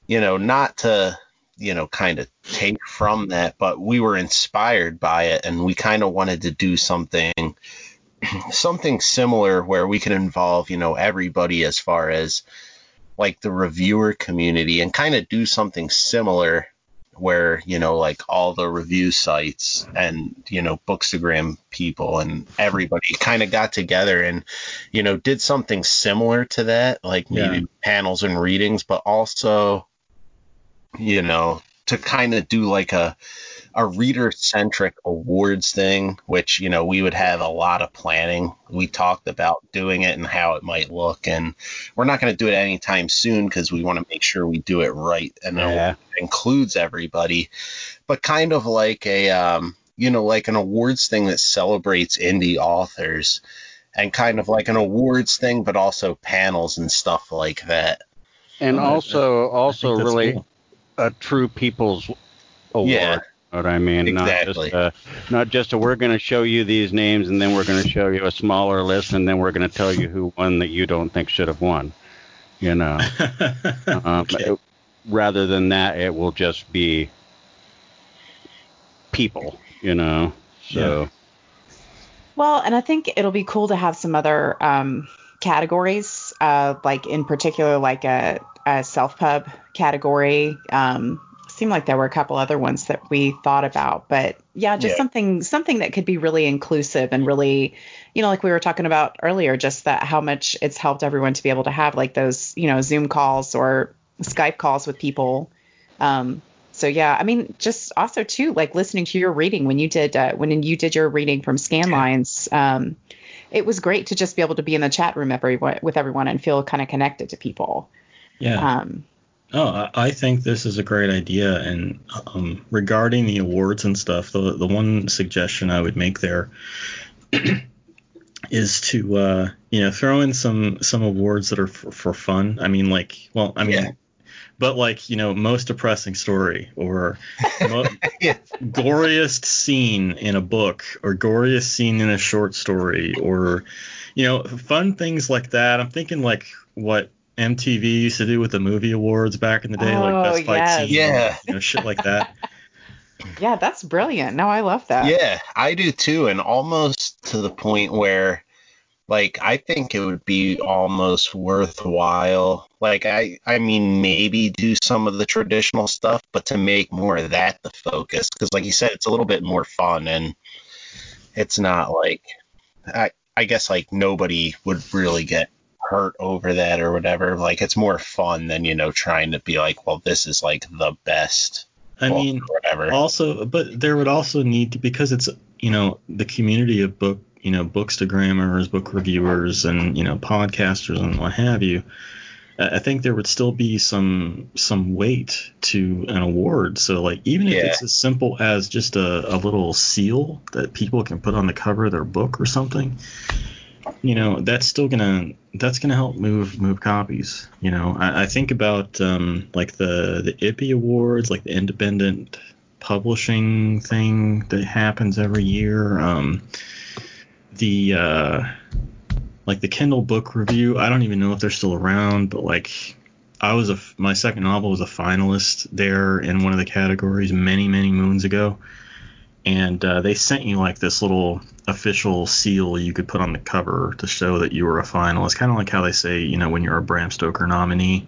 you know not to you know kind of take from that but we were inspired by it and we kind of wanted to do something something similar where we can involve you know everybody as far as like the reviewer community and kind of do something similar where you know like all the review sites and you know bookstagram people and everybody kind of got together and you know did something similar to that like maybe Yeah. panels and readings but also you know to kind of do like a a reader centric awards thing which you know we would have a lot of planning we talked about doing it and how it might look and we're not going to do it anytime soon because we want to make sure we do it right and Yeah. it includes everybody but kind of like a um you know like an awards thing that celebrates indie authors and kind of like an awards thing but also panels and stuff like that And Oh, also, also really cool. a true people's award. Yeah. You know what I mean? Exactly. Not just, uh, not just a, we're going to show you these names and then we're going to show you a smaller list and then we're going to tell you who won that you don't think should have won. You know, um, Okay. it- rather than that, it will just be people. You know, so Well, and I think it'll be cool to have some other um, categories, uh, like in particular, like a, a self pub category. Um, seemed like there were a couple other ones that we thought about, but yeah, just Yeah. something something that could be really inclusive and really, you know, like we were talking about earlier, just that how much it's helped everyone to be able to have like those, you know, Zoom calls or Skype calls with people. Um, so yeah, I mean, just also too, like listening to your reading when you did uh, when you did your reading from Scanlines, um, it was great to just be able to be in the chat room everyone, with everyone and feel kind of connected to people. yeah. Um, Oh, I I think this is a great idea. And um, regarding the awards and stuff, the the one suggestion I would make there is to uh, you know throw in some some awards that are for, for fun. I mean, like, well, I mean. Yeah. But like you know, most depressing story, or mo- Yeah. goriest scene in a book, or goriest scene in a short story, or you know, fun things like that. I'm thinking like what MTV used to do with the movie awards back in the day, Oh, like best fight yes. scene, Yeah. you know, shit like that. yeah, that's brilliant. No, I love that. Yeah, I do too, and almost to the point where, like, I think it would be almost worthwhile. Like, I, I mean, maybe do some of the traditional stuff, but to make more of that the focus, because, like you said, it's a little bit more fun, and it's not like, I, I guess, like nobody would really get hurt over that or whatever. Like, it's more fun than you know trying to be like, well, this is like the best. I mean, whatever. also, but there would also need to because it's you know the community of book you know bookstagrammers, book reviewers, and you know podcasters and what have you. I think there would still be some some weight to an award. So like even if Yeah. it's as simple as just a, a little seal that people can put on the cover of their book or something, you know, that's still gonna that's gonna help move move copies. You know, I, I think about um, like the the IPPY awards, like the independent publishing thing that happens every year. Um, the uh, like the Kindle book review. I don't even know if they're still around, but like I was a my second novel was a finalist there in one of the categories many many moons ago, and uh, they sent you like this little official seal you could put on the cover to show that you were a finalist, kind of like how they say you know when you're a Bram Stoker nominee.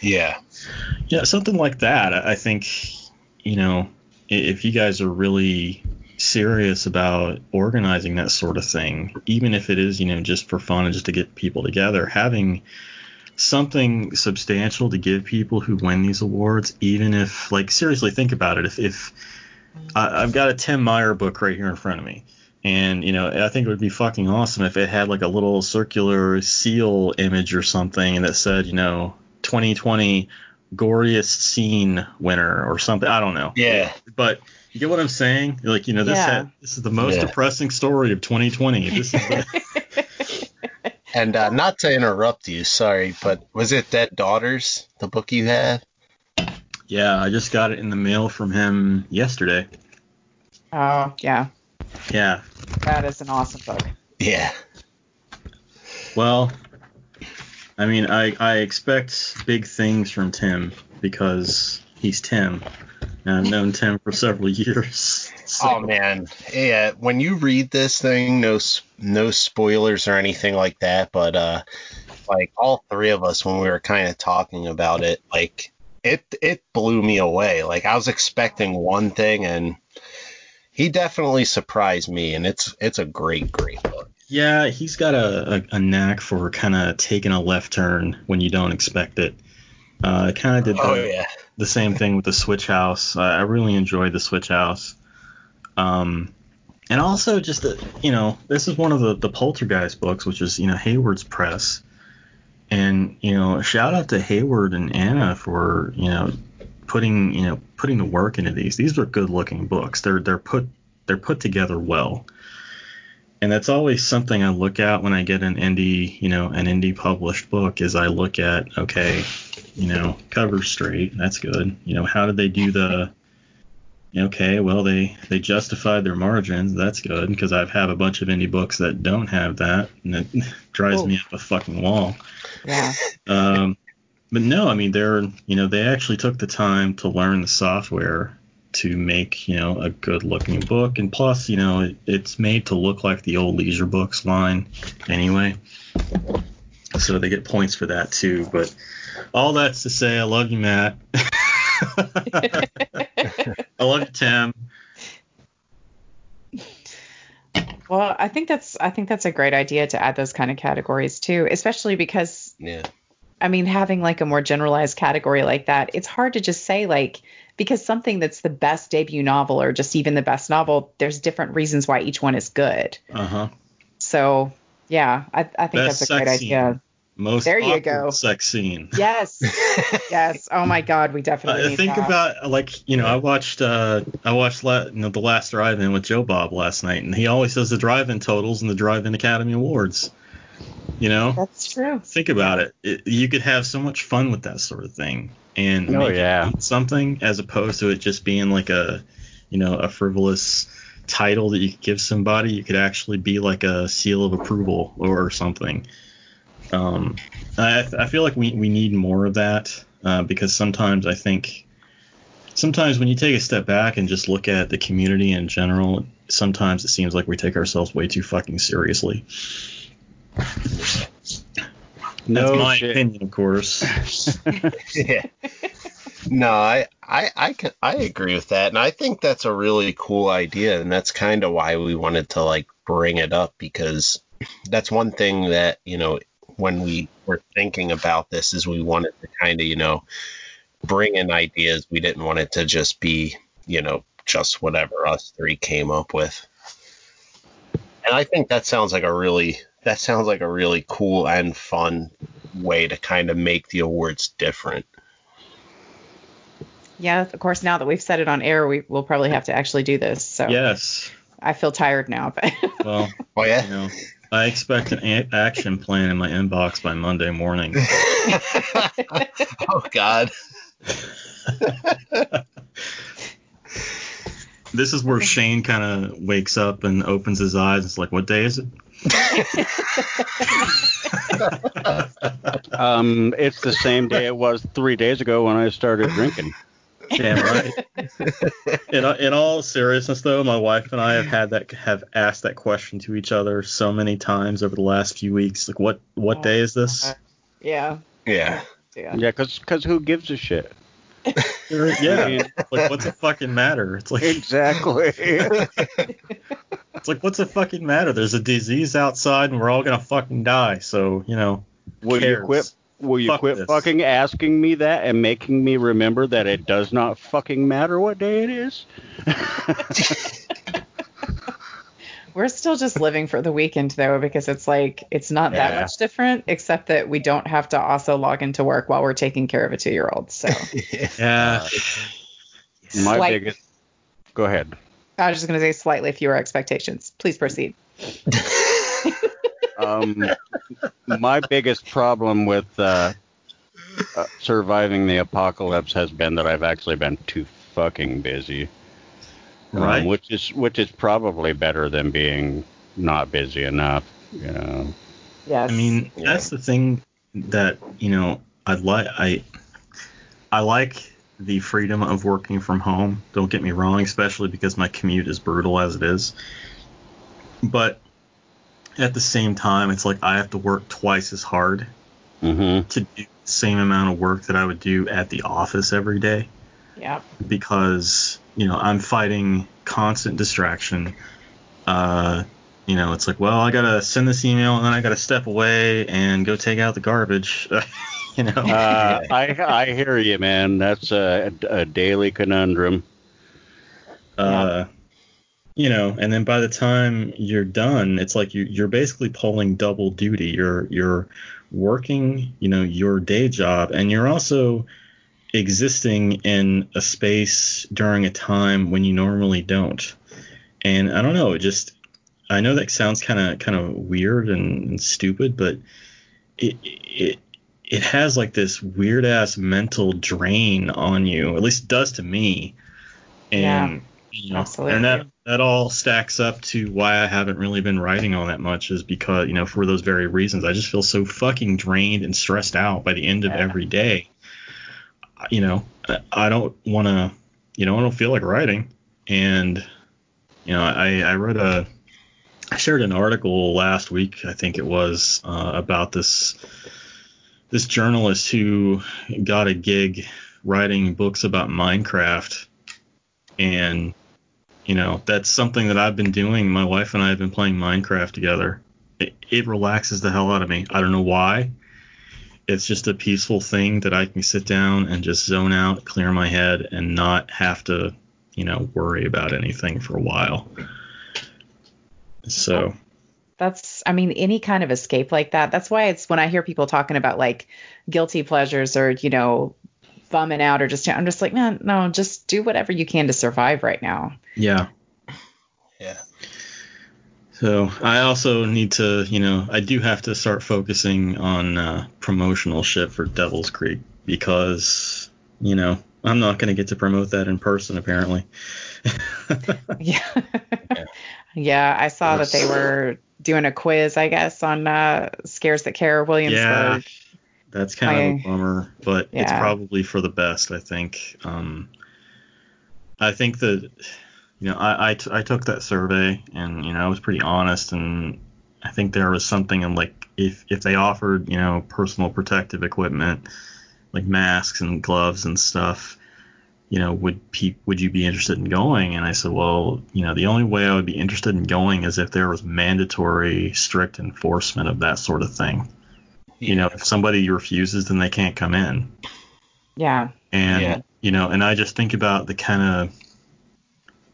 yeah. Yeah, something like that. I think, you know, if you guys are really serious about organizing that sort of thing, even if it is, you know, just for fun and just to get people together, having something substantial to give people who win these awards, even if, like, seriously, think about it. If, if I, I've got a Tim Meyer book right here in front of me, and you know, I think it would be fucking awesome if it had like a little circular seal image or something, and that said, you know, 2020 goriest scene winner or something. I don't know. Yeah. But you get what I'm saying? Like, you know, this Yeah. had, this is the most Yeah. depressing story of 2020. This is the, And uh, not to interrupt you, sorry, but was it Dead Daughters, the book you had? Yeah, I just got it in the mail from him yesterday. Oh, yeah. Yeah. That is an awesome book. Yeah. Well, I mean, I, I expect big things from Tim because he's Tim. And I've known Tim for several years. So- Oh man, yeah. When you read this thing, no no spoilers or anything like that, but uh, like all three of us when we were kind of talking about it, like it it blew me away. Like I was expecting one thing, and he definitely surprised me, and it's it's a great great book. Yeah, he's got a, a, a knack for kind of taking a left turn when you don't expect it. Uh, kind of did the, Oh yeah, the same thing with the Switch House. I, I really enjoyed the Switch House. Um, and also just the, you know, this is one of the the Poltergeist books, which is you know Hayward's press. And you know, shout out to Hayward and Anna for you know putting you know putting the work into these. These are good looking books. They're they're put they're put together well. And that's always something I look at when I get an indie, you know, an indie published book is I look at, okay, you know, cover straight, that's good. You know, how did they do the okay, well they they justified their margins, that's good because I've have a bunch of indie books that don't have that and it drives Oh. me up a fucking wall. Yeah. Um, but no, I mean they're you know they actually took the time to learn the software to make you know a good looking book, and plus you know it, it's made to look like the old leisure books line anyway, so they get points for that too. But all that's to say, I love you, Matt. I love you, Tim. Well, I think that's I think that's a great idea to add those kind of categories too, especially because yeah, I mean having like a more generalized category like that, it's hard to just say like because something that's the best debut novel or just even the best novel, there's different reasons why each one is good. Uh huh. So yeah, I, I think Best that's a great idea. scene. Most There you go. sex scene. Yes, yes. Oh my God, we definitely I need think that. about like you know I watched uh I watched la- you know the last drive-in with Joe Bob last night and he always does the drive-in totals and the drive-in Academy Awards. You know, That's true. think about it. it. You could have so much fun with that sort of thing and Oh, make yeah. mean something as opposed to it just being like a you know a frivolous title that you could give somebody. You could actually be like a seal of approval or something. Um, I, I feel like we, we need more of that uh, because sometimes I think sometimes when you take a step back and just look at the community in general, sometimes it seems like we take ourselves way too fucking seriously. No That's my shit. opinion, of course. yeah. No, I, I, I, can, I agree with that, and I think that's a really cool idea, and that's kind of why we wanted to like bring it up because that's one thing that you know when we were thinking about this is we wanted to kind of you know bring in ideas. We didn't want it to just be you know just whatever us three came up with, and I think that sounds like a really that sounds like a really cool and fun way to kind of make the awards different. Yeah, of course. Now that we've said it on air, we will probably have to actually do this. So yes. I feel tired now, but Well, Oh yeah. you know, I expect an a- action plan in my inbox by Monday morning. oh God. This is where Shane kind of wakes up and opens his eyes. It's like, what day is it? Um, it's the same day it was three days ago when I started drinking. Damn right. in, in all seriousness, though, my wife and I have had that have asked that question to each other so many times over the last few weeks. Like, what what oh day is this? yeah, Yeah. yeah. Yeah, because who gives a shit? yeah. like what's it fucking matter? It's like exactly. it's like what's it fucking matter? There's a disease outside and we're all gonna fucking die. So you know. Will cares? you quit? Will you Fuck quit this. fucking asking me that and making me remember that it does not fucking matter what day it is? We're still just living for the weekend though, because it's like it's not that much different, except that we don't have to also log into work while we're taking care of a two year old. So Yeah. Uh, my Slight- biggest. Go ahead. I was just gonna say slightly fewer expectations. Please proceed. Um, my biggest problem with uh, uh, surviving the apocalypse has been that I've actually been too fucking busy. Um, Right. which is which is probably better than being not busy enough. You know. Yes. I mean, Yeah. that's the thing that you know I like. I I like the freedom of working from home. Don't get me wrong, especially because my commute is brutal as it is. But at the same time, it's like I have to work twice as hard Mm-hmm. to do the same amount of work that I would do at the office every day yeah. because you know I'm fighting constant distraction. Uh, you know, it's like, well, I gotta send this email and then I gotta step away and go take out the garbage. you know, Uh, I I hear you, man. That's a, a daily conundrum. uh, you know, and then by the time you're done, it's like you you're basically pulling double duty. You're you're working, you know, your day job, and you're also existing in a space during a time when you normally don't. And I don't know, it just I know that sounds kind of kind of weird and, and stupid, but it it it has like this weird ass mental drain on you. At least it does to me. And you know, absolutely. and that that all stacks up to why I haven't really been writing all that much is because you know for those very reasons I just feel so fucking drained and stressed out by the end of Yeah. every day. You know, I- don't want to, you know, I don't feel like writing, and you know, I I read a I shared an article last week I think it was uh, about this this journalist who got a gig writing books about Minecraft and you know that's something that I've been doing. My wife and I have been playing Minecraft together. It, it relaxes the hell out of me. I don't know why. It's just a peaceful thing that I can sit down and just zone out, clear my head, and not have to, you know, worry about anything for a while. So that's i mean any kind of escape like that that's why it's when i hear people talking about like guilty pleasures or you know bumming out or just i'm just like man no just do whatever you can to survive right now yeah. Yeah. So I also need to, you know, I do have to start focusing on uh, promotional shit for Devil's Creek because, you know, I'm not going to get to promote that in person apparently. yeah yeah i saw that they were doing a quiz i guess on uh scares that care williamsburg Yeah. That's kind of I- a bummer, but it's probably for the best, I think. Um, I think that, you know, I, I, t- I took that survey and, you know, I was pretty honest and I think there was something in like, if, if they offered, you know, personal protective equipment, like masks and gloves and stuff, you know, would pe- would you be interested in going? And I said, well, you know, the only way I would be interested in going is if there was mandatory, strict enforcement of that sort of thing. You know, if somebody refuses, then they can't come in. yeah And Yeah. you know, and I just think about the kind of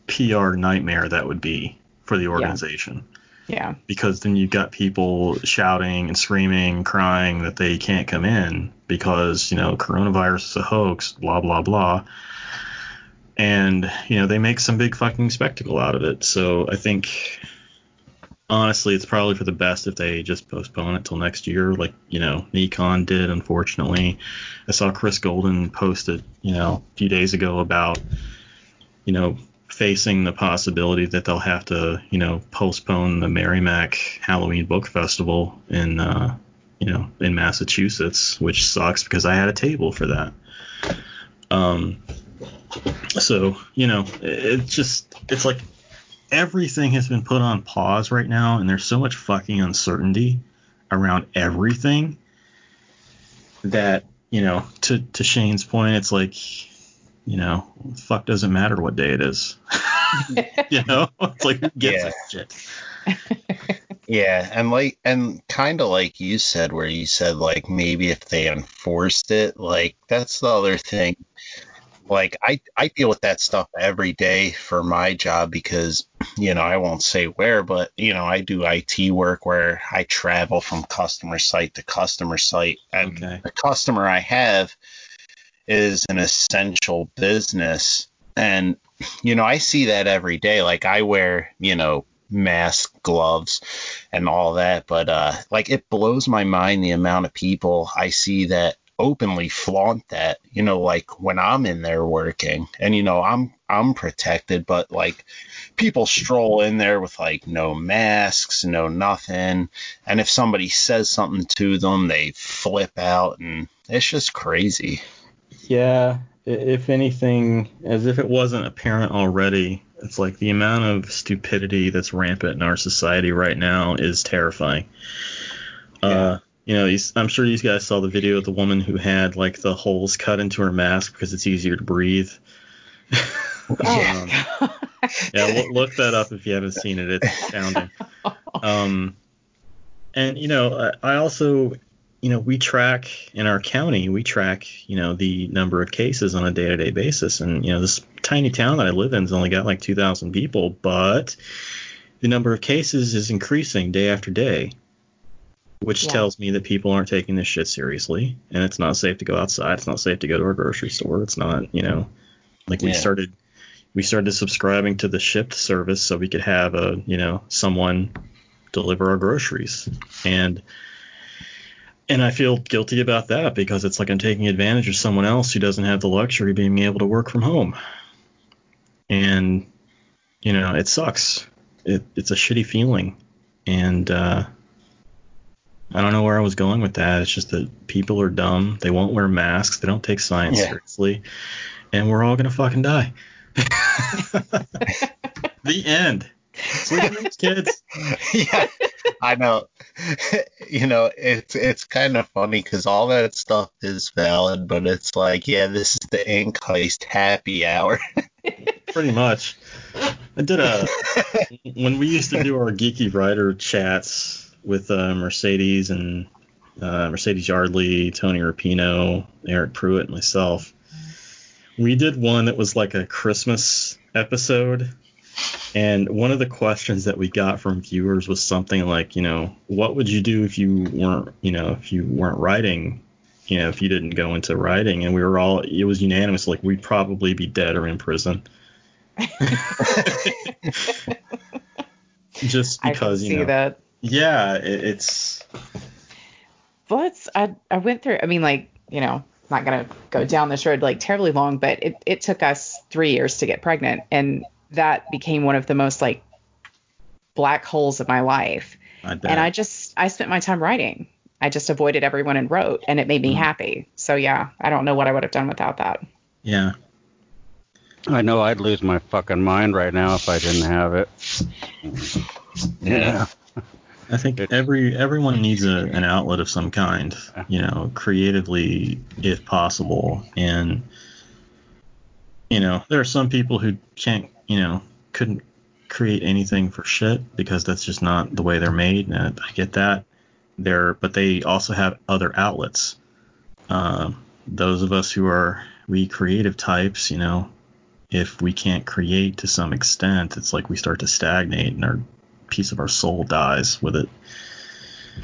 PR nightmare that would be for the organization. yeah Because then you've got people shouting and screaming, crying that they can't come in because, you know, coronavirus is a hoax, blah blah blah. And, you know, they make some big fucking spectacle out of it. So I think honestly it's probably for the best if they just postpone it till next year, like, you know, NeCon did, unfortunately. I saw Chris Golden post it, you know, a few days ago about, you know, facing the possibility that they'll have to, you know, postpone the Merrimack Halloween Book Festival in, uh, you know, in Massachusetts, which sucks because I had a table for that. Um, so you know, it, it's just it's like everything has been put on pause right now, and there's so much fucking uncertainty around everything that you know, to to Shane's point, it's like you know, fuck doesn't matter what day it is. you know, it's like who gives Yeah. a shit? Yeah, and like and kind of like you said, where you said like maybe if they enforced it, like that's the other thing. Like I I deal with that stuff every day for my job because you know I won't say where, but you know I do IT work where I travel from customer site to customer site, and Okay. the customer I have is an essential business, and you know I see that every day. Like I wear you know mask, gloves, and all that. But uh, like it blows my mind the amount of people I see that openly flaunt that. You know, like when I'm in there working, and you know I'm I'm protected, but like people stroll in there with like no masks, no nothing, and if somebody says something to them, they flip out, and it's just crazy. Yeah, if anything, as if it wasn't apparent already, it's like the amount of stupidity that's rampant in our society right now is terrifying. Uh, you know, I'm sure these guys saw the video of the woman who had like the holes cut into her mask because it's easier to breathe. um, yeah, look, look that up if you haven't seen it. It's astounding. Um, and you know, I, I also, you know, we track in our county, we track, you know, the number of cases on a day-to-day basis, and you know, this tiny town that I live in has only got like 2,000 people, but the number of cases is increasing day after day, which Yeah. tells me that people aren't taking this shit seriously, and it's not safe to go outside. It's not safe to go to a grocery store. It's not, you know, like we started we started subscribing to the Shipt service so we could have a you know someone deliver our groceries and and I feel guilty about that because it's like I'm taking advantage of someone else who doesn't have the luxury of being able to work from home and you know it sucks it, it's a shitty feeling and uh I don't know where I was going with that. It's just that people are dumb. They won't wear masks. They don't take science Yeah. seriously. And we're all going to fucking die. the end. With kids. yeah, I know. you know, it's it's kind of funny because all that stuff is valid, but it's like, yeah, this is the ink heist happy hour. Pretty much. I did a when we used to do our geeky writer chats with uh, Mercedes and uh, Mercedes Yardley, Tony Rapino, Eric Pruitt, and myself. We did one that was like a Christmas episode, and one of the questions that we got from viewers was something like, you know, what would you do if you weren't, you know, if you weren't writing, you know, if you didn't go into writing? And we were all, it was unanimous, like we'd probably be dead or in prison. Just because, you see know, that. yeah, it, it's Well, it's I I went through. I mean, like you know, not gonna go down this road like terribly long, but it it took us three years to get pregnant, and that became one of the most like black holes of my life. I bet. And I just I spent my time writing. I just avoided everyone and wrote, and it made me Mhm. happy. So yeah, I don't know what I would have done without that. yeah, I know I'd lose my fucking mind right now if I didn't have it. Yeah. I think every everyone needs a, an outlet of some kind, you know, creatively if possible. And you know, there are some people who can't, you know, couldn't create anything for shit because that's just not the way they're made. And I get that. There, but they also have other outlets. Um, those of us who are we creative types, you know, if we can't create to some extent, it's like we start to stagnate and our piece of our soul dies with it.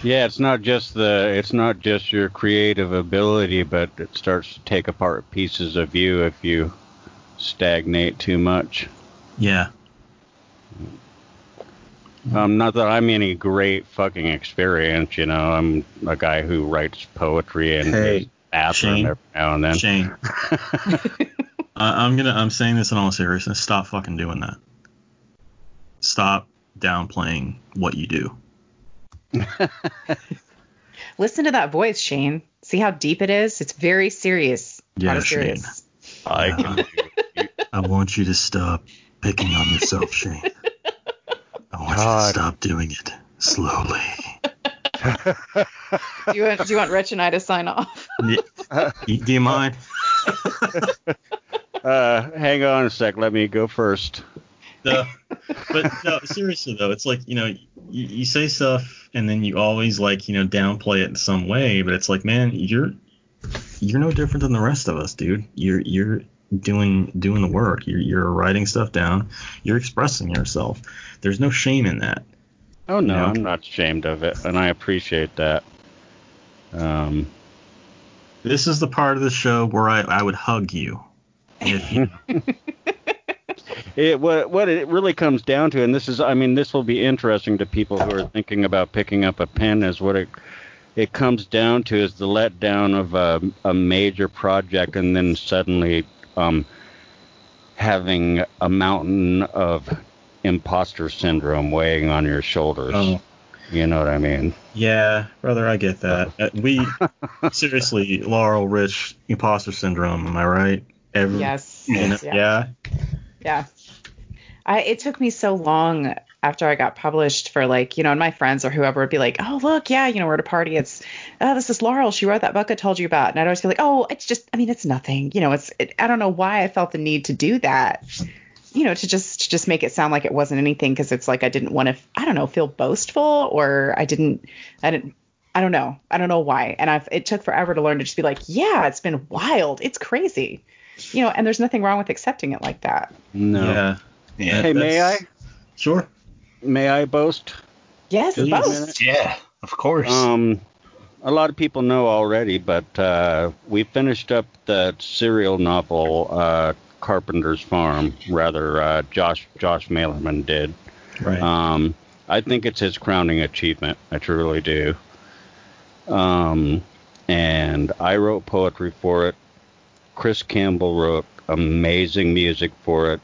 Yeah, it's not just the it's not just your creative ability, but it starts to take apart pieces of you if you stagnate too much. Yeah. Um, not that I'm any great fucking experience, you know. I'm a guy who writes poetry in Hey, his bathroom Shane. every now and then. Shane, I, I'm gonna I'm saying this in all seriousness. Stop fucking doing that. Stop downplaying what you do. Listen to that voice, Shane. See how deep it is? It's very serious. Yeah, Not as serious. I Yeah. can I want you to stop picking on yourself, Shane. I want God. You to stop doing it slowly. Do you want do you want Rich and I to sign off? yeah. do you mind? Uh, hang on a sec. Let me go first. No, but no, seriously though, it's like you know, you, you say stuff and then you always like you know downplay it in some way, but it's like, man, you're you're no different than the rest of us, dude. You're you're doing doing the work. You're you're writing stuff down. You're expressing yourself. There's no shame in that. Oh no, Yeah. I'm not ashamed of it, and I appreciate that. Um, This is the part of the show where I, I would hug you. If you it what what it really comes down to, and this is, I mean, this will be interesting to people who are thinking about picking up a pen. Is what it it comes down to is the letdown of a, a major project, and then suddenly um, having a mountain of imposter syndrome weighing on your shoulders. Oh. You know what I mean? Yeah, brother, I get that. Uh, we seriously, Laurel Rich imposter syndrome. Am I right? Every, Yes. you know- yes, yeah. yeah. Yeah. I it took me so long after I got published for like, you know, and my friends or whoever would be like, "Oh, look, yeah, you know, we're at a party. It's oh, this is Laurel. She wrote that book I told you about." And I'd always be like, "Oh, it's just I mean, it's nothing. You know, it's it, I don't know why I felt the need to do that." You know, to just to just make it sound like it wasn't anything because it's like I didn't want to I don't know, feel boastful or I didn't I didn't I don't know. I don't know why. And I've it took forever to learn to just be like, "Yeah, it's been wild. It's crazy." You know, and there's nothing wrong with accepting it like that. No. Yeah. Yeah. Hey, may I? Sure. May I boast? Yes, Please. both. Yeah, of course. Um, a lot of people know already, but uh, we finished up the serial novel uh, Carpenter's Farm. Rather, uh, Josh Josh Malerman did. Right. Um, I think it's his crowning achievement. I truly do. Um, and I wrote poetry for it. Chris Campbell wrote amazing music for it.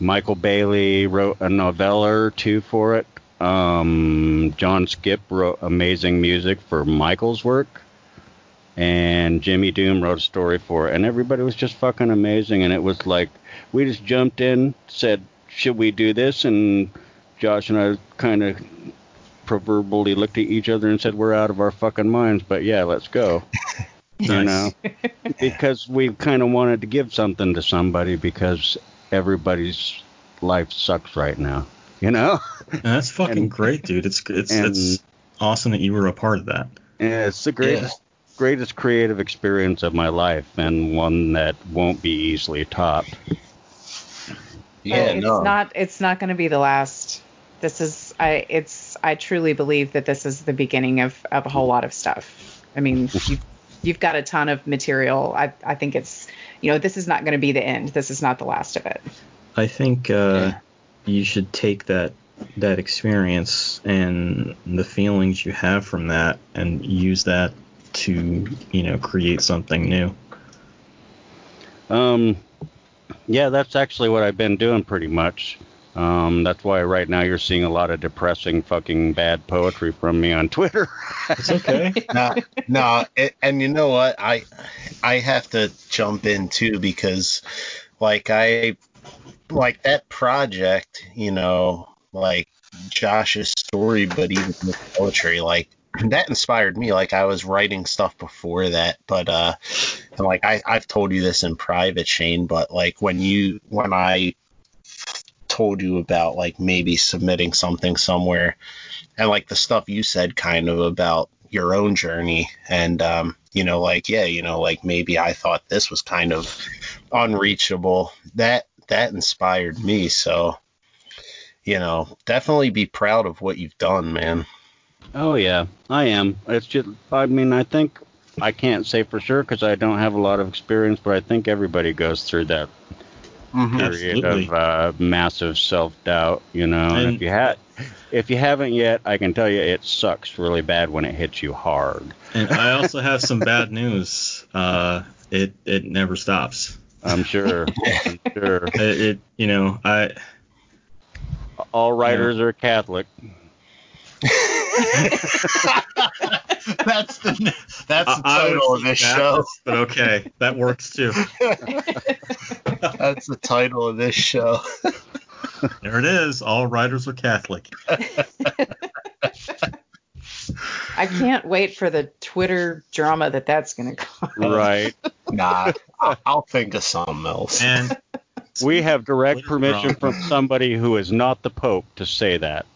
Michael Bailey wrote a novella or two for it. Um, John Skipp wrote amazing music for Michael's work. And Jimmy Doom wrote a story for it. And everybody was just fucking amazing. And it was like, we just jumped in, said, should we do this? And Josh and I kind of proverbially looked at each other and said, we're out of our fucking minds. But yeah, let's go. You know, because we kind of wanted to give something to somebody because everybody's life sucks right now. You know, And that's fucking And- great, dude. It's it's and- it's awesome that you were a part of that. and it's the greatest greatest creative experience of my life and one that won't be easily topped. yeah, it's no. not it's not going to be the last. This is I it's I truly believe that this is the beginning of of a whole lot of stuff. I mean, you've, you've got a ton of material. I I think it's you know this is not going to be the end. This is not the last of it. I think uh, you should take that that experience and the feelings you have from that and use that to you know create something new. Um, yeah, that's actually what I've been doing pretty much. Um, that's why right now you're seeing a lot of depressing fucking bad poetry from me on Twitter. It's okay. no, no, it, and you know what? I I have to jump in too because like I like that project, you know, like Josh's story, but even the poetry, like that inspired me. Like I was writing stuff before that, but uh and like I, I've told you this in private, Shane, but like when you when I told you about like maybe submitting something somewhere and like the stuff you said kind of about your own journey and um you know like yeah you know like maybe i thought this was kind of unreachable that that inspired me so you know definitely be proud of what you've done man Oh yeah, I am. It's just, I mean, I think I can't say for sure because I don't have a lot of experience, but I think everybody goes through that period Absolutely. of uh, massive self doubt. You know, and, And- if you had, if you haven't yet, I can tell you it sucks really bad when it hits you hard. And I also have some bad news. Uh, it it never stops. I'm sure. I'm sure. It, it you know I All writers are Catholic. that's the that's the I- I title of this Baptist, show but okay, that works too. that's the title of this show There it is. All writers are Catholic. I can't wait for the Twitter drama that that's going to cause. Right. Nah, I- I'll think of something else. And We have direct Twitter permission drama. from somebody who is not the Pope to say that.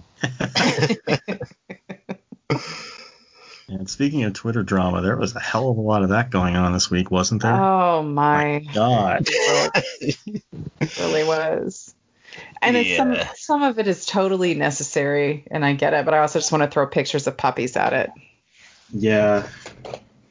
And speaking of Twitter drama, there was a hell of a lot of that going on this week, wasn't there? Oh my God. it really was. And it's some some of it is totally necessary, and I get it, but I also just want to throw pictures of puppies at it. Yeah.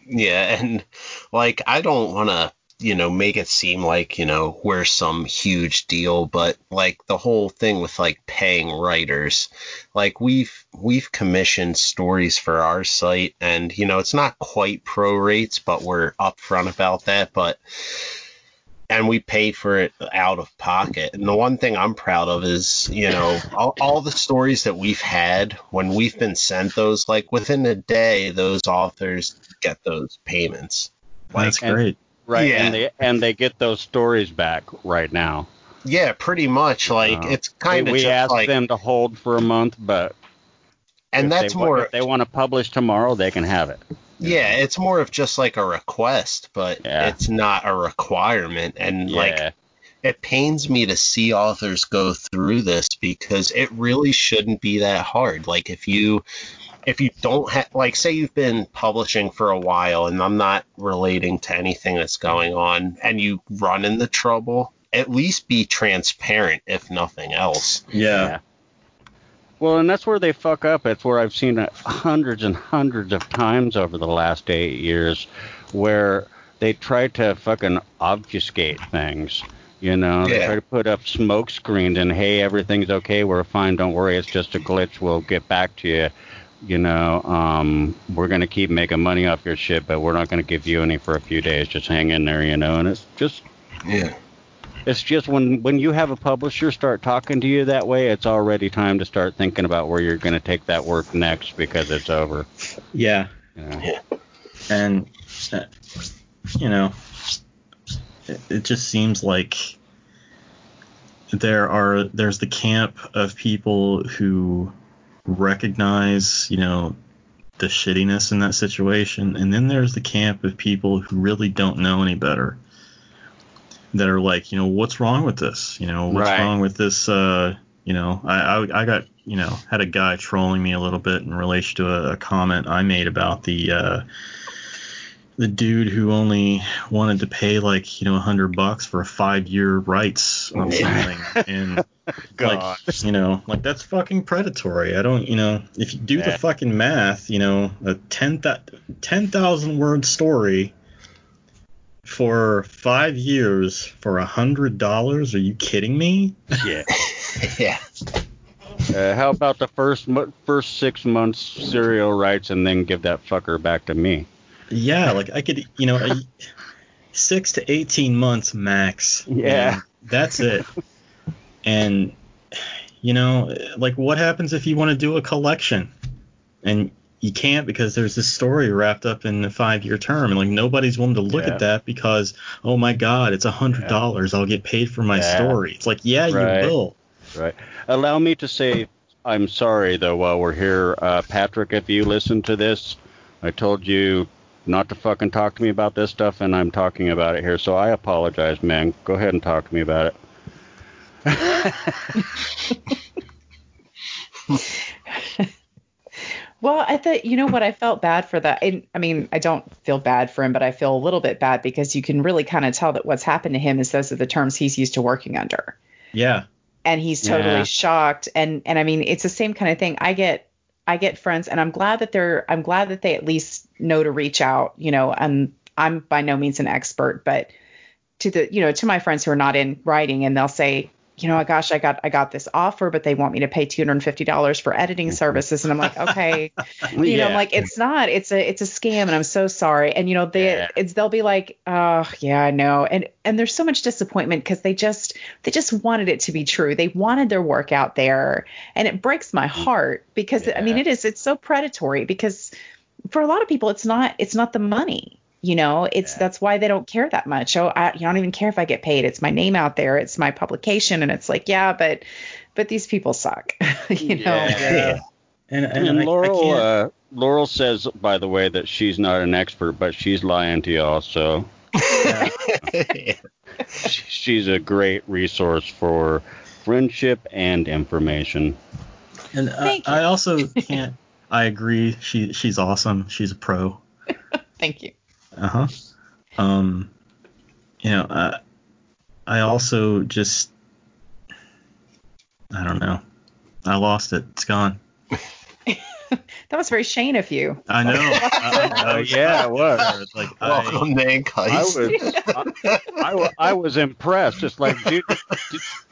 Yeah, and like I don't want to, you know, make it seem like, you know, we're some huge deal, but like the whole thing with like paying writers, like we've we've commissioned stories for our site and you know, it's not quite pro rates, but we're upfront about that, but and we pay for it out of pocket. And the one thing I'm proud of is, you know, all, all the stories that we've had when we've been sent those, like within a day, those authors get those payments. That's and- great. Right. Yeah. And they and they get those stories back right now. Yeah, pretty much. Like Uh, it's kind of we asked like, them to hold for a month, but and if that's they, more. If they want to publish tomorrow, they can have it. yeah, it's more of just like a request, but Yeah. it's not a requirement. And Yeah. like, it pains me to see authors go through this because it really shouldn't be that hard. Like if you if you don't have like say you've been publishing for a while and I'm not relating to anything that's going on and you run into trouble, at least be transparent if nothing else. Yeah. Well, and that's where they fuck up. It's where I've seen it hundreds and hundreds of times over the last eight years, where they try to fucking obfuscate things. You know, they try to put up smoke screens and hey, everything's okay, we're fine, don't worry, it's just a glitch, we'll get back to you. You know, um, we're gonna keep making money off your shit, but we're not gonna give you any for a few days. Just hang in there, you know. And it's just Yeah. it's just when when you have a publisher start talking to you that way, it's already time to start thinking about where you're going to take that work next because it's over. Yeah. You know? And, uh, you know, it, it just seems like there are there's the camp of people who recognize, you know, the shittiness in that situation, and then there's the camp of people who really don't know any better. That are like, you know, what's wrong with this? You know, what's Right. wrong with this? Uh, you know, I, I I got you know had a guy trolling me a little bit in relation to a, a comment I made about the uh, the dude who only wanted to pay like you know a hundred bucks for five year rights on something, and God. like you know like that's fucking predatory. I don't you know if you do Yeah. the fucking math, you know a ten ten thousand word story for five years for a hundred dollars? Are you kidding me? Yeah. Yeah. Uh, how about the first mo- first six months serial rights and then give that fucker back to me? Yeah, like I could, you know, a, six to eighteen months max. Yeah. that's it. And you know, like what happens if you want to do a collection, and you can't because there's this story wrapped up in a five-year term, and like nobody's willing to look Yeah. at that because, oh my God, it's a hundred dollars. I'll get paid for my Yeah. story. It's like, yeah, Right. you will. Right. Allow me to say I'm sorry though while we're here, uh, Patrick. If you listen to this, I told you not to fucking talk to me about this stuff, and I'm talking about it here. So I apologize, man. Go ahead and talk to me about it. Well, I thought, you know what, I felt bad for that. And, I mean, I don't feel bad for him, but I feel a little bit bad because you can really kind of tell that what's happened to him is those are the terms he's used to working under. Yeah. And he's totally Yeah. shocked. And, and I mean, it's the same kind of thing. I get, I get friends and I'm glad that they're, I'm glad that they at least know to reach out, you know, and I'm by no means an expert, but to the, you know, to my friends who are not in writing and they'll say, you know, gosh, I got I got this offer, but they want me to pay two hundred and fifty dollars for editing mm-hmm. services, and I'm like, okay, you know, I'm like, it's not, it's a it's a scam, and I'm so sorry. And you know, they Yeah. it's they'll be like, oh yeah, I know, and and there's so much disappointment because they just they just wanted it to be true. They wanted their work out there, and it breaks my mm. heart because I mean, it is it's so predatory because for a lot of people, it's not it's not the money. You know, it's Yeah. that's why they don't care that much. Oh, I, I don't even care if I get paid. It's my name out there. It's my publication, and it's like, yeah, but but these people suck. you know. Yeah. And, and, And I- I Laurel, can't- uh, Laurel says, by the way, that she's not an expert, but she's lying to y'all. So Yeah. She's a great resource for friendship and information. And I, I also can't. I agree. She she's awesome. She's a pro. Thank you. Uh huh. Um, you know, I I also just I don't know. I lost it. It's gone. That was very Shane of you. I know. I, I, I Oh, yeah, it was. Like I, Welcome to Ink I was I, I, I was impressed. Just like dude,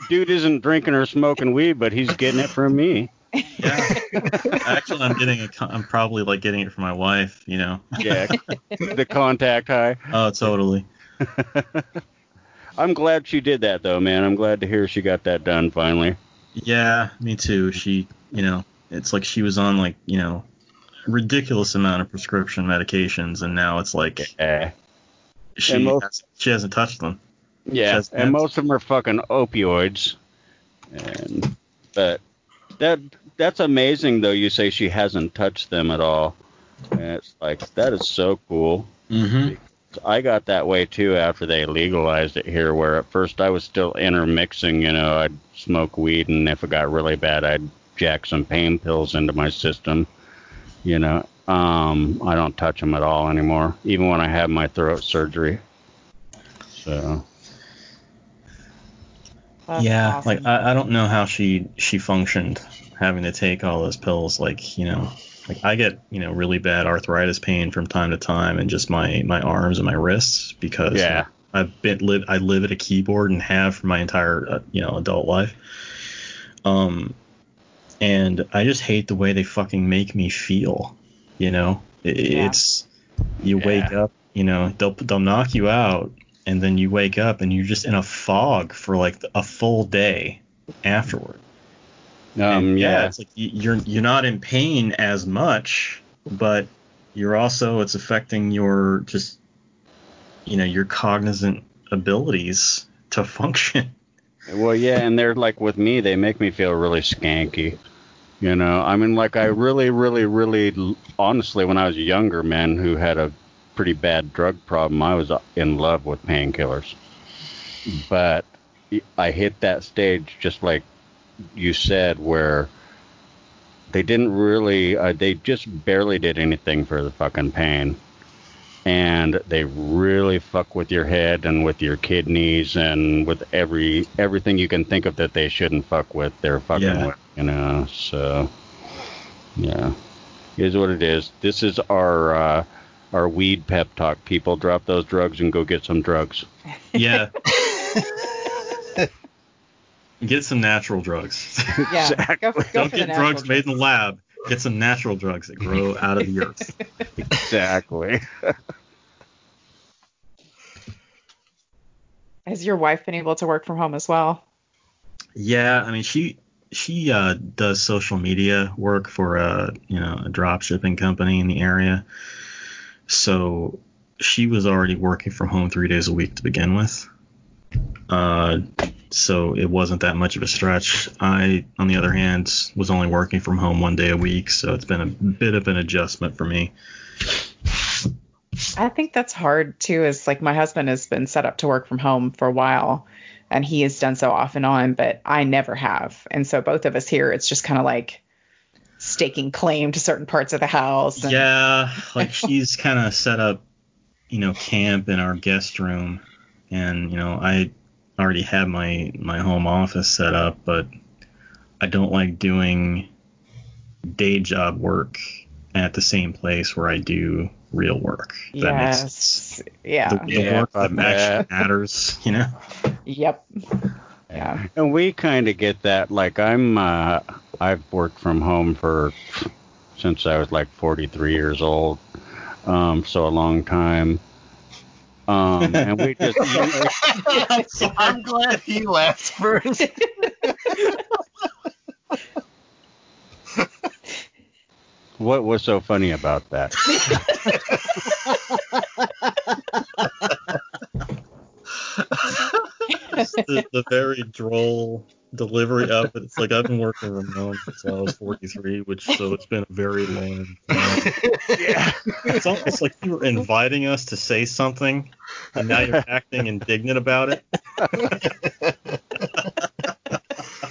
dude isn't drinking or smoking weed, but he's getting it from me. Yeah. Actually, I'm getting a. con- I'm probably like getting it for my wife. You know. Yeah, the contact high. Oh, totally. I'm glad she did that though, man. I'm glad to hear she got that done finally. Yeah, me too. She, you know, it's like she was on like, you know, ridiculous amount of prescription medications, and now it's like Yeah, she most- has, she hasn't touched them. yeah, and most of them are fucking opioids. And but that that's amazing though. You say she hasn't touched them at all. And it's like that is so cool. Mm-hmm. I got that way too after they legalized it here, where at first I was still intermixing. You know, I'd smoke weed, and if it got really bad, I'd jack some pain pills into my system. You know, um, I don't touch them at all anymore, even when I have my throat surgery. So That's yeah, awesome. like I, I don't know how she she functioned having to take all those pills. Like you know, like I get you know really bad arthritis pain from time to time, and just my my arms and my wrists because Yeah. I've been live I live at a keyboard and have for my entire uh, you know adult life. Um, and I just hate the way they fucking make me feel. You know, it, Yeah. it's you Yeah. wake up, you know, they'll they'll knock you out, and then you wake up and you're just in a fog for like a full day afterward. um, And, yeah, it's like you're you're not in pain as much, but you're also it's affecting your just you know your cognizant abilities to function. Well, yeah, and they're like with me, they make me feel really skanky. You know, I mean, like I really, really, really, honestly, when I was younger, man, who had a pretty bad drug problem, I was in love with painkillers. But I hit that stage, just like you said, where they didn't really, uh, they just barely did anything for the fucking pain. And they really fuck with your head and with your kidneys and with every everything you can think of that they shouldn't fuck with. They're fucking Yeah. with, you know. So, yeah, is what it is. This is our uh, our weed pep talk. People drop those drugs and go get some drugs. Yeah. Get some natural drugs. yeah, go, go Don't get natural drugs made in the lab. Get some natural drugs that grow out of the earth. Exactly. Has your wife been able to work from home as well? Yeah, I mean she she uh, does social media work for a you know a drop shipping company in the area. So she was already working from home three days a week to begin with. Uh, so it wasn't that much of a stretch. I, on the other hand, was only working from home one day a week, so it's been a bit of an adjustment for me. I think that's hard too. Is like my husband has been set up to work from home for a while, and he has done so off and on, but I never have. And so both of us here, it's just kind of like staking claim to certain parts of the house. And, Yeah, like she's kind of set up, you know, camp in our guest room, and you know, I already had my my home office set up, but I don't like doing day job work at the same place where I do real work. if That makes sense. Yes. Yeah. The, the Yeah, work that fuck that. matters, you know. Yep. Yeah. And we kind of get that. Like I'm, uh, I've worked from home for since I was like 43 years old, um, so a long time. Um, and we just, I'm, so- I'm glad he laughed first. what was so funny about that? the, the very droll delivery of it. It's like I've been working remote since I was 43, which so it's been a very long time. Yeah. It's almost like you were inviting us to say something, and now you're acting indignant about it.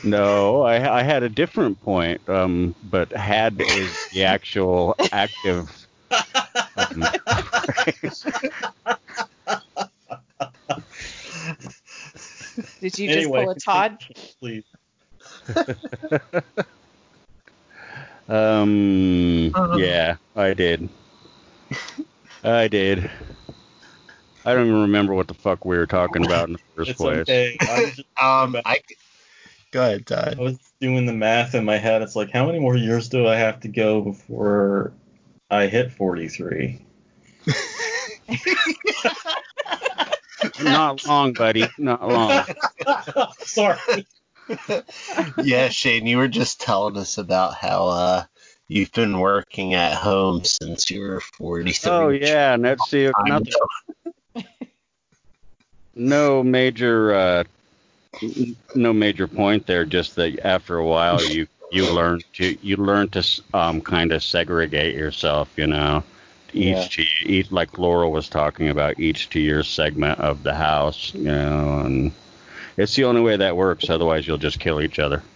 No, I, I had a different point, um, but had is the actual active. Um, Did you anyway, just pull a Todd? Please. um, Uh-huh. yeah, I did. I did. I don't even remember what the fuck we were talking about in the first It's place. okay. I was, just, Um, I go ahead, Todd. I was doing the math in my head. It's like, how many more years do I have to go before I hit 43? Not long, buddy. Not long. Sorry. yeah, Shane, you were just telling us about how uh you've been working at home since you were 43. Oh yeah, and that's the I not know. no major uh, no major point there. Just that after a while you you learn to you learn to um kind of segregate yourself. You know, Yeah. each to each like Laurel was talking about each to your segment of the house. You know, and it's the only way that works. Otherwise, you'll just kill each other.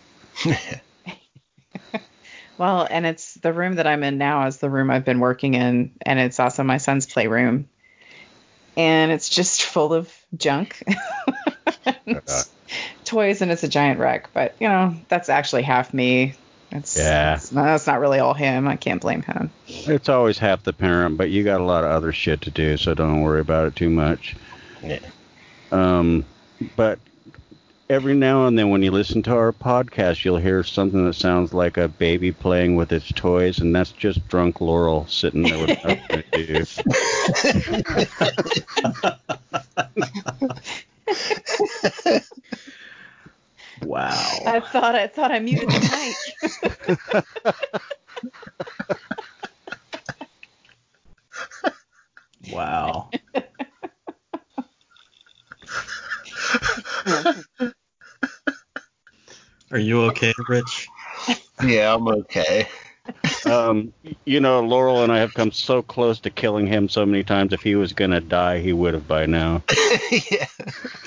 Well, and it's the room that I'm in now is the room I've been working in, and it's also my son's playroom. And it's just full of junk. It's uh-huh. toys and it's a giant wreck, but you know, that's actually half me. It's, Yeah. it's not, that's not really all him. I can't blame him. It's always half the parent, but you got a lot of other shit to do, so don't worry about it too much. Yeah. Um, but every now and then, when you listen to our podcast, you'll hear something that sounds like a baby playing with its toys, and that's just drunk Laurel sitting there with nothing to do. Wow. I thought I thought I muted the mic. Wow. Are you okay, Rich? yeah, I'm okay. Um, you know, Laurel and I have come so close to killing him so many times. If he was gonna die, he would have by now, yeah.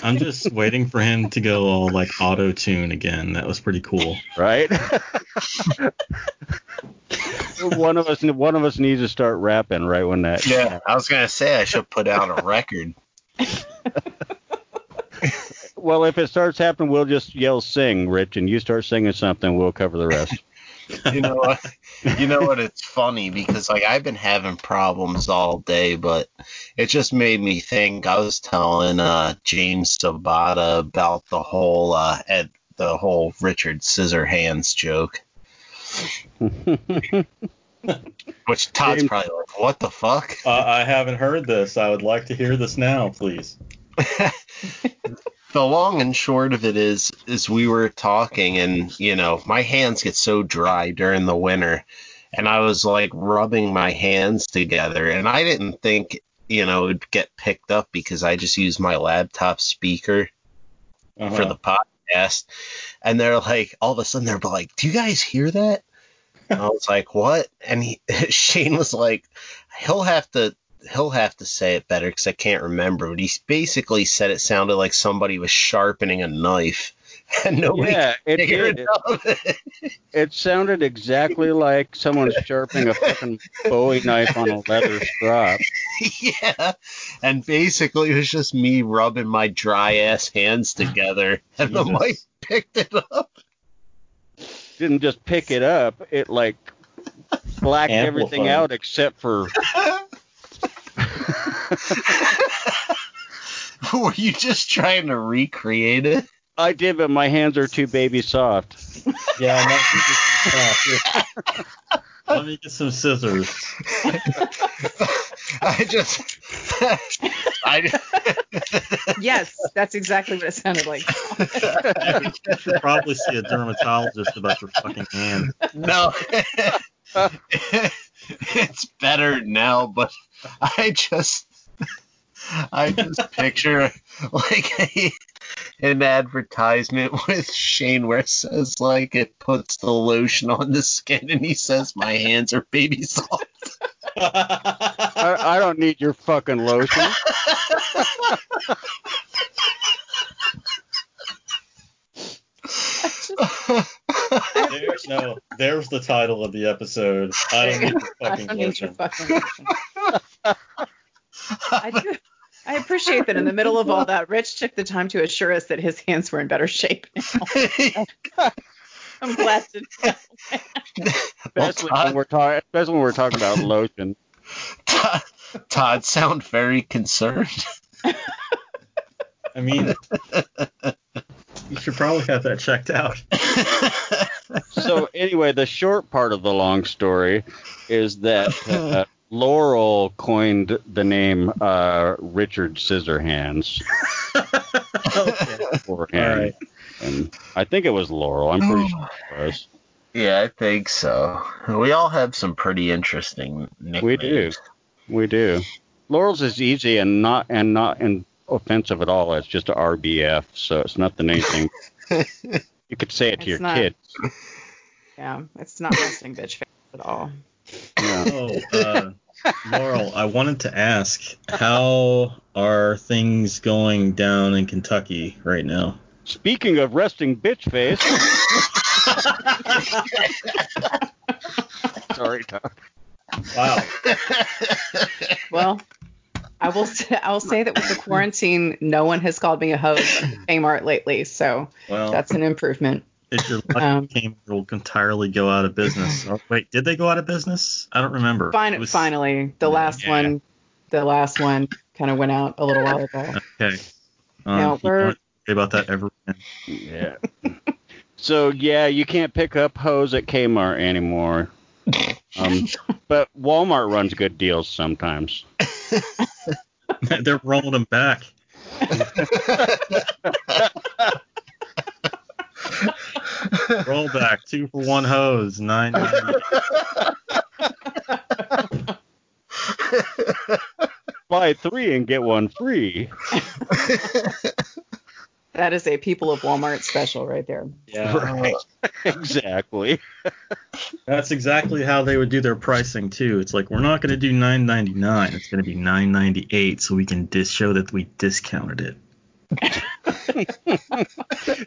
I'm just waiting for him to go all like auto tune again. That was pretty cool. right? one of us, one of us needs to start rapping right when that. Yeah, I was gonna say I should put out a record. Well, if it starts happening, we'll just yell "sing," Rich, and you start singing something. We'll cover the rest. You know what? You know what? It's funny because like I've been having problems all day, but it just made me think. I was telling uh, James Sabata about the whole uh, Ed, the whole Richard Scissorhands joke, which Todd's James- probably like, "What the fuck?" Uh, I haven't heard this. I would like to hear this now, please. the long and short of it is is we were talking and you know my hands get so dry during the winter and i was like rubbing my hands together and i didn't think you know it would get picked up because i just use my laptop speaker Uh-huh. for the podcast. And they're like all of a sudden they're like do you guys hear that? And i was like what? And he, shane was like he'll have to he'll have to say it better because i can't remember but he basically said it sounded like somebody was sharpening a knife and nobody yeah, it figured did. it out. It sounded exactly like someone sharpening a fucking Bowie knife on a leather strap. yeah and basically it was just me rubbing my dry ass hands together and the mic picked it up Didn't just pick it up; it like blacked everything Amplified. out except for. Were you just trying to recreate it? I did, but my hands are too baby soft. Yeah, let me, get some, let me get some scissors. I just, I, yes, that's exactly what it sounded like. You should probably see a dermatologist about your fucking hand. no, it's better now, but I just, I just picture like a, an advertisement with Shane where it says like it puts the lotion on the skin and he says my hands are baby soft. I, I don't need your fucking lotion. There's no. There's the title of the episode. I don't need your fucking don't need your lotion. fucking lotion. I do. I appreciate that in the middle of all that, Rich took the time to assure us that his hands were in better shape now. I'm glad to know. Especially when we're talking, especially when we're talking about lotion. Todd, Todd sound very concerned. I mean, you should probably have that checked out. So anyway, the short part of the long story is that uh, Laurel coined the name uh, Richard Scissorhands okay. for him, All right. and I think it was Laurel. I'm pretty sure it was. yeah, I think so. We all have some pretty interesting nicknames. We do, we do. Laurel's is easy and not and not and offensive at all. It's just a RBF, so it's nothing anything. you could say it to It's your not. kids. Yeah, it's not resting bitch face at all. Yeah. Oh, uh, Laurel, I wanted to ask, how are things going down in Kentucky right now? Speaking of resting bitch face. Sorry, Tom. Wow. Well, I will say, I'll say that with the quarantine, no one has called me a host at Kmart lately, so Well, that's an improvement. If your lucky um, Kmart will entirely go out of business. Oh, wait, did they go out of business? I don't remember. Fin- was- finally, the last Yeah. one, the last one kind of went out a little while ago. Okay. Um, No, you we're- don't worry about that ever again. Yeah. So yeah, you can't pick up hose at Kmart anymore. Um, but Walmart runs good deals sometimes. They're rolling them back. Roll back, two for one hose, nine ninety. Buy three and get one free. That is a people of Walmart special right there. Yeah, Right. exactly. that's exactly how they would do their pricing too. It's like we're not going to do nine ninety nine. It's going to be nine ninety eight, so we can dis- show that we discounted it.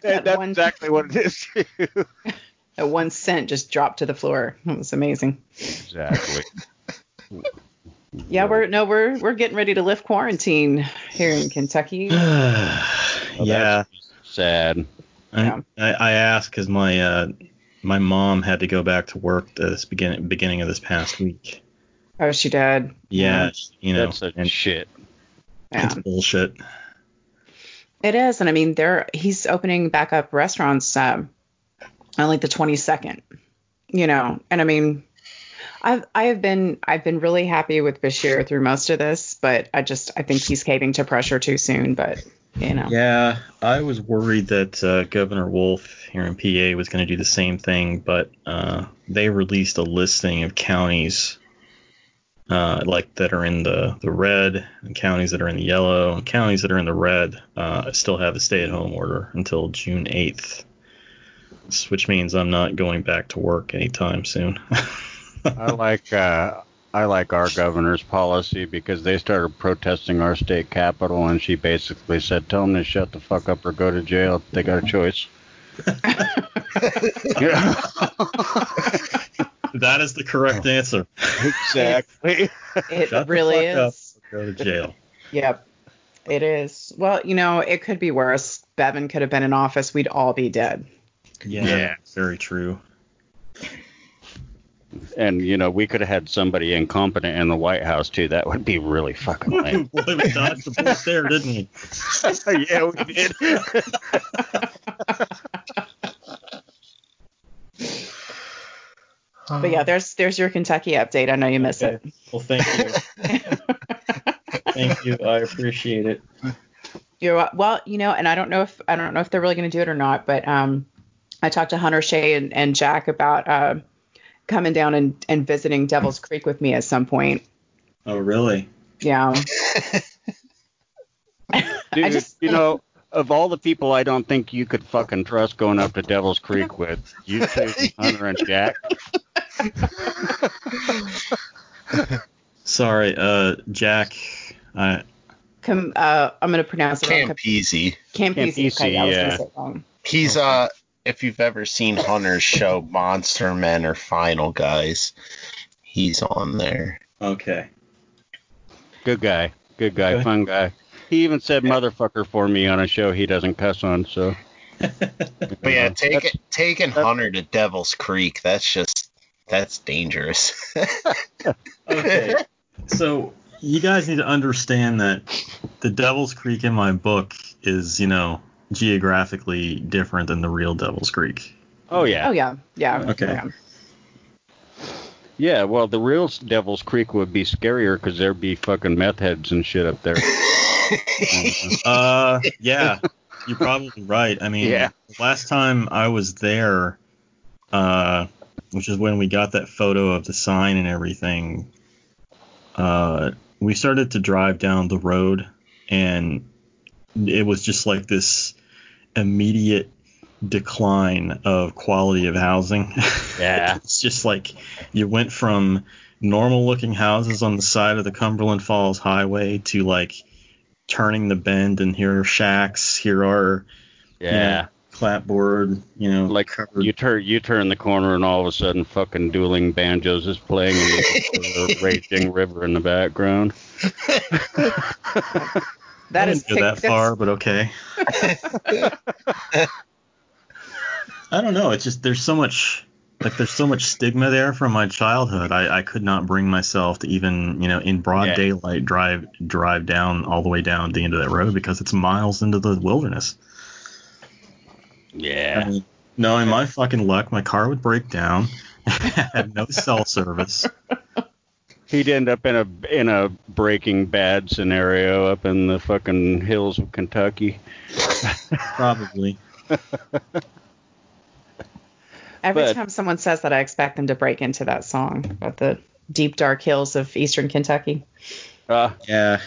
That- That's one- exactly what it is. that one cent just dropped to the floor. It was amazing. exactly. Yeah, we're no, we're we're getting ready to lift quarantine here in Kentucky. Well, yeah, that's sad. Yeah. I, I, I asked because my uh, my mom had to go back to work this beginning beginning of this past week. Oh, she did. Yeah, you know, That's a and shit. Yeah. it's bullshit. It is, and I mean, there he's opening back up restaurants um, on like the 22nd, you know, and I mean, I've I have been I've been really happy with Beshear through most of this, but I just I think he's caving to pressure too soon. But you know, Yeah, I was worried that uh, Governor Wolf here in PA was going to do the same thing, but uh, they released a listing of counties uh, like that are in the the red, and counties that are in the yellow, and counties that are in the red uh, still have a stay-at-home order until June 8th, which means I'm not going back to work anytime soon. I like uh, I like our governor's policy because they started protesting our state capitol, and she basically said, "Tell them to shut the fuck up or go to jail. They got a choice." Yeah. that is the correct oh. answer. exactly. it Shut the really fuck is. or Go to jail. Yep, it is. Well, you know, it could be worse. Bevin could have been in office. We'd all be dead. Yeah, very true. And you know, we could have had somebody incompetent in the White House too. That would be really fucking lame. Boy, we dodged the bullet there, didn't we? yeah, we did. But yeah, there's there's your Kentucky update. I know you miss Okay. Well, thank you. it. Thank you. I appreciate it. You're well, you know, and I don't know if I don't know if they're really going to do it or not, but um, I talked to Hunter Shea and, and Jack about uh, coming down and, and visiting Devil's Creek with me at some point. Oh, really? Yeah, Dude, I just- you know, of all the people I don't think you could fucking trust going up to Devil's Creek with, you choose Hunter and Jack. Sorry, uh, Jack. I Com- uh, I'm gonna pronounce it wrong. Campese. Campese. Campese, Okay, I was yeah. gonna say wrong. He's uh if you've ever seen Hunter's show Monster Men or Final Guys, he's on there. okay. Good guy. Good guy. Good. Fun guy. He even said motherfucker for me on a show he doesn't cuss on, so. But yeah, take That's- it, taking Hunter to Devil's Creek, that's just that's dangerous. Okay. so you guys need to understand that the Devil's Creek in my book is, you know, geographically different than the real Devil's Creek. Oh, yeah. Oh yeah, yeah. Okay. yeah. Yeah, well, the real Devil's Creek would be scarier because there'd be fucking meth heads and shit up there. Uh, yeah, you're probably right. I mean, Yeah. last time I was there, uh, which is when we got that photo of the sign and everything, uh, we started to drive down the road, and it was just like this immediate decline of quality of housing. Yeah. it's just like you went from normal looking houses on the side of the Cumberland Falls Highway to like turning the bend and here are shacks, here are you know, Yeah. Clapboard, you know, Like covered. you turn you turn the corner and all of a sudden fucking dueling banjos is playing and the raging river in the background. That I didn't go that far, but okay. I don't know. It's just there's so much like there's so much stigma there from my childhood. I, I could not bring myself to even you know in broad Yeah. daylight drive drive down all the way down the end of that road because it's miles into the wilderness. I Yeah. mean, knowing my fucking luck, my car would break down. had no cell service. He'd end up in a in a Breaking Bad scenario up in the fucking hills of Kentucky. Probably. Every But- time someone says that, I expect them to break into that song about the deep dark hills of eastern Kentucky. Uh, Yeah.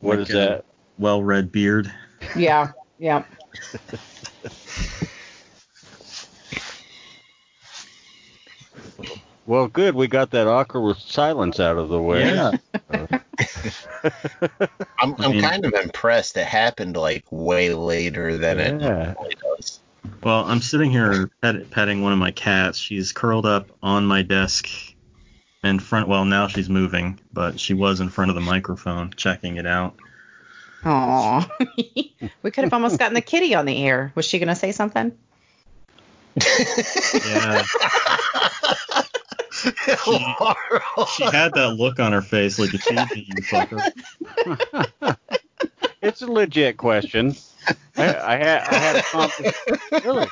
what Like is a that? Well-read beard. Yeah, yeah. Well, good. We got that awkward silence out of the way. Yeah. Uh, I'm I I'm kind of impressed. It happened like way later than it Yeah. normally does. Well, I'm sitting here pet, petting one of my cats. She's curled up on my desk in front. Well, now she's moving, but she was in front of the microphone checking it out. Aw. we could have almost gotten the kitty on the air. Was she going to say something? Yeah, Laurel. she had that look on her face like, a me, you fucker." It's a legit question. I, I had I had a conversation. Really?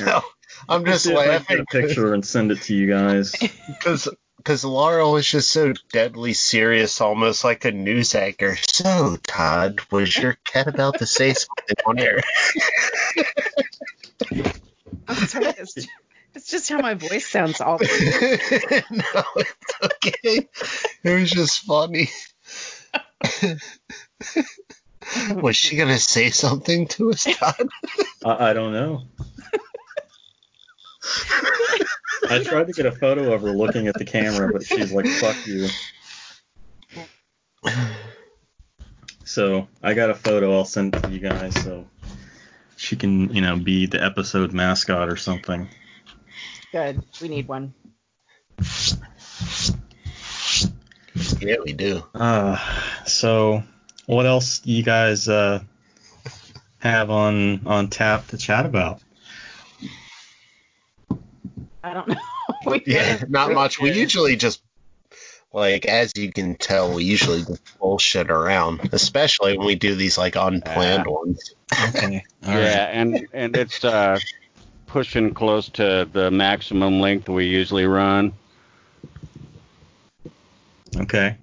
no, I'm just See if I can laughing get a picture and send it to you guys. because because Laurel was just so deadly serious, almost like a news anchor. So, Todd, was your cat about to say something on air? I'm sorry. It's, it's just how my voice sounds all no, it's okay. It was just funny. was she gonna say something to us, Todd? I, I don't know. I tried to get a photo of her looking at the camera, but she's like, "Fuck you." So I got a photo. I'll send it to you guys so she can, you know, be the episode mascot or something. Good. We need one. Yeah, we do. Uh, so what else do you guys uh, have on on tap to chat about? I don't know. We- Yeah, not much. We usually just like as you can tell, we usually just bullshit around, especially when we do these like unplanned Yeah. ones. Okay. All yeah, right. and and it's uh, pushing close to the maximum length we usually run. Okay.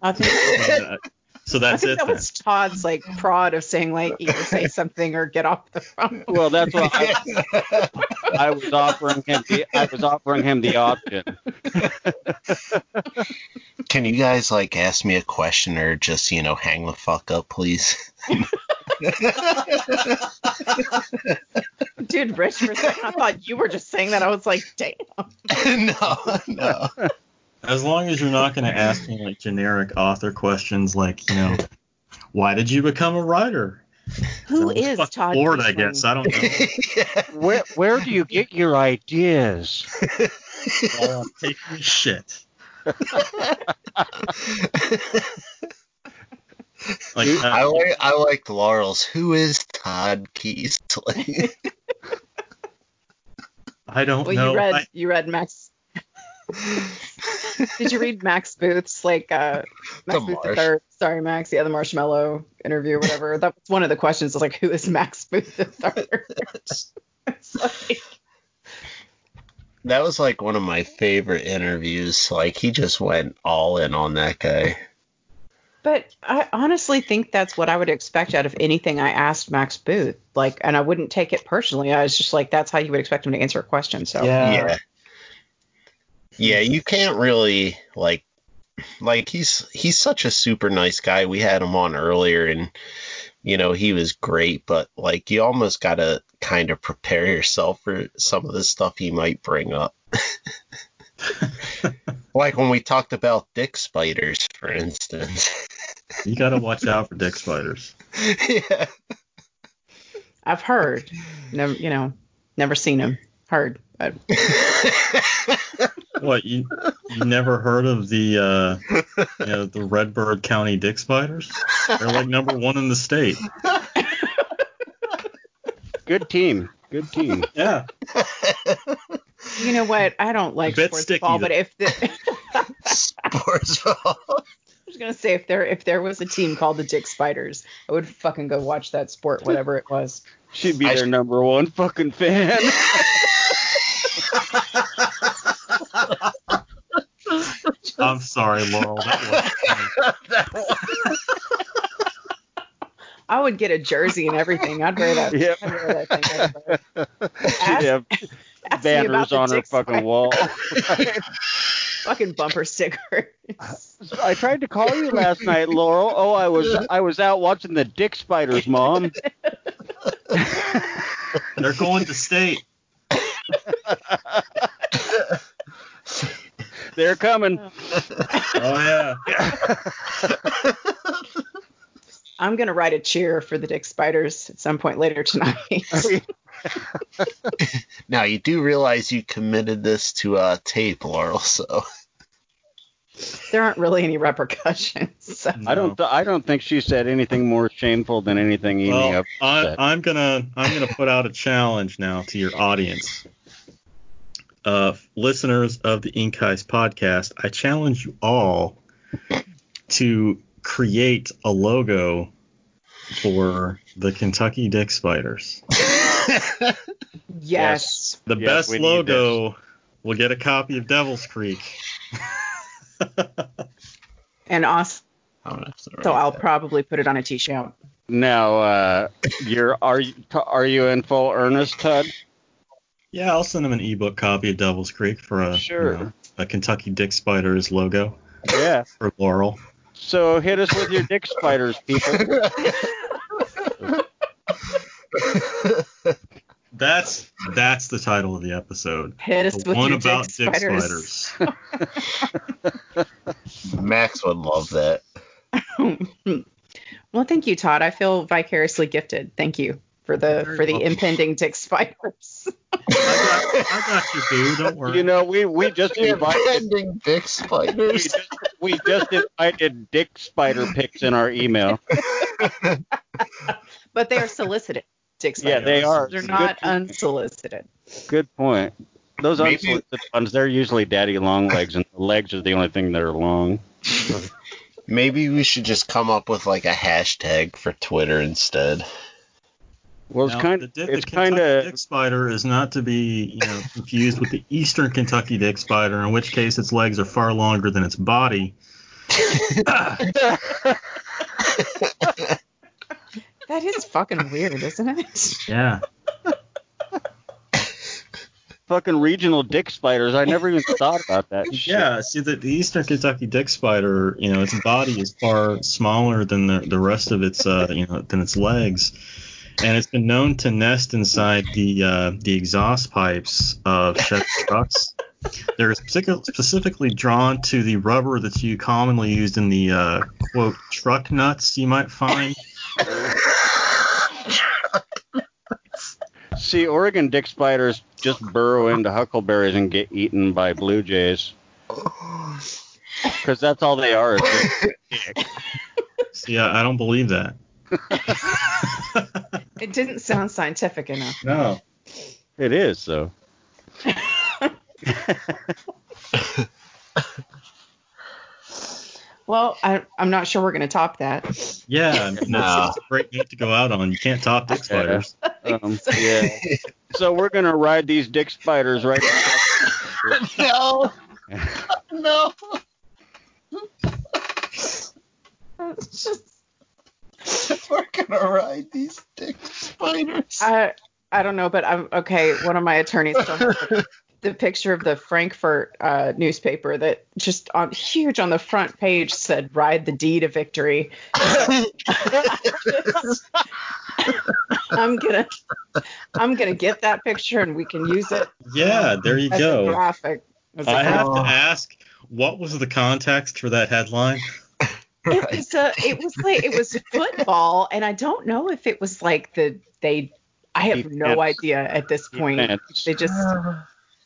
I think, Uh, so I that's think it. that then. was Todd's like prod of saying like either say something or get off the phone. Well, that's what I, I was offering him. The, I was offering him the option. Can you guys like ask me a question or just you know hang the fuck up, please? Dude, Rich, for a second, I thought you were just saying that. I was like, damn. no, no. As long as you're not going to ask me like generic author questions like, you know, why did you become a writer? Who is I was is fucking Todd? bored, I guess. I don't know. Where where do you get your ideas? Well, take me shit. Like, uh, I like I like Laurel's. Who is Todd Keisling? I don't Well, know. you read I- you read Max. Did you read Max Booth's like uh Max The Booth the third? Sorry, Max. Yeah, the Marshmallow interview, or whatever. that was one of the questions. Was like, who is Max Booth the third? like, that was like one of my favorite interviews. Like he just went all in on that guy. But I honestly think that's what I would expect out of anything I asked Max Booth. Like, and I wouldn't take it personally. I was just like, that's how you would expect him to answer a question. So yeah. Yeah, you can't really like like he's he's such a super nice guy. We had him on earlier and you know, he was great, but like you almost got to kind of prepare yourself for some of the stuff he might bring up. like when we talked about dick spiders, for instance. you got to watch out for dick spiders. yeah. I've heard, never, you know, never seen them. Heard, but What you you never heard of the uh, you know the Redbird County dick spiders? They're like number one in the state. Good team. Good team. Yeah. You know what? I don't like sports sticky, ball, though. but if the, Sports ball. I was gonna say if there if there was a team called the Dick Spiders, I would fucking go watch that sport, whatever it was. She'd be I their sh- number one fucking fan. I'm sorry, Laurel. That was I would get a jersey and everything. I'd wear that. Yep. I'd wear that thing everywhere. She'd have Ask me about banners the on her fucking Spiders. wall. Fucking bumper stickers. I tried to call you last night, Laurel. Oh, I was I was out watching the Dick Spiders, Mom. They're going to state. They're coming. Oh yeah. I'm gonna write a cheer for the Dick Spiders at some point later tonight. Now you do realize you committed this to uh, tape, Laurel. So there aren't really any repercussions. So. I don't th- I don't think she said anything more shameful than anything Amy Well, ever I, I'm gonna I'm gonna put out a challenge now to your audience. Uh, listeners of the Ink Heist podcast, I challenge you all to create a logo for the Kentucky Dick Spiders. Yes. The Yes, best logo will get a copy of Devil's Creek. And also, I'm gonna have to write so I'll that. probably put it on a t-shirt. Now, uh, you're are you are you in full earnest, Todd? Yeah, I'll send them an ebook copy of Devil's Creek for a Sure. you know, a Kentucky Dick Spiders logo Yeah. for Laurel. So hit us with your Dick Spiders, people. That's that's the title of the episode. Hit us The with one about Dick Dick Spiders. Spiders. Max would love that. well, thank you, Todd. I feel vicariously gifted. Thank you for the Very for the welcome. impending Dick Spiders. I got, I got you, boo. Don't worry. You know, we we just invited Impending dick we spiders. just, we just invited Dick Spider pics in our email. but they are solicited Dick Yeah, they are. They're Good- not unsolicited. Good point. Those Maybe- unsolicited ones, they're usually daddy long legs, and the legs are the only thing that are long. Maybe we should just come up with like a hashtag for Twitter instead. Well, it's Now, kind the, of di- the it's Kentucky kind of Dick Spider is not to be you know confused with the Eastern Kentucky Dick Spider, in which case its legs are far longer than its body. That is fucking weird, isn't it? Yeah. fucking regional dick spiders. I never even thought about that. shit. Yeah, see the, the Eastern Kentucky dick spider, you know, its body is far smaller than the, the rest of its uh you know than its legs. And it's been known to nest inside the uh, the exhaust pipes of Chevy trucks. They're specific, specifically drawn to the rubber that's you commonly used in the uh, quote truck nuts you might find. See, Oregon dick spiders just burrow into huckleberries and get eaten by blue jays. Because that's all they are. Is just dick. See, I, I don't believe that. It didn't sound scientific enough. No. It is though. Well, I, I'm not sure we're going to top that. Yeah, I mean, No. that's, that's a great note to go out on. You can't top dick spiders. Um, yeah. So we're gonna ride these dick spiders right. no. no. It's just, We're gonna ride these dick spiders. I, I don't know, but I'm okay. One of my attorneys showed me the, the picture of the Frankfort uh, newspaper that just on huge on the front page said "Ride the D to victory." I'm gonna, I'm gonna get that picture and we can use it Yeah, there you as a go. graphic. As a I have to ask, what was the context for that headline? It was a, it was like it was football, and I don't know if it was like the they. I have no idea at this point. They just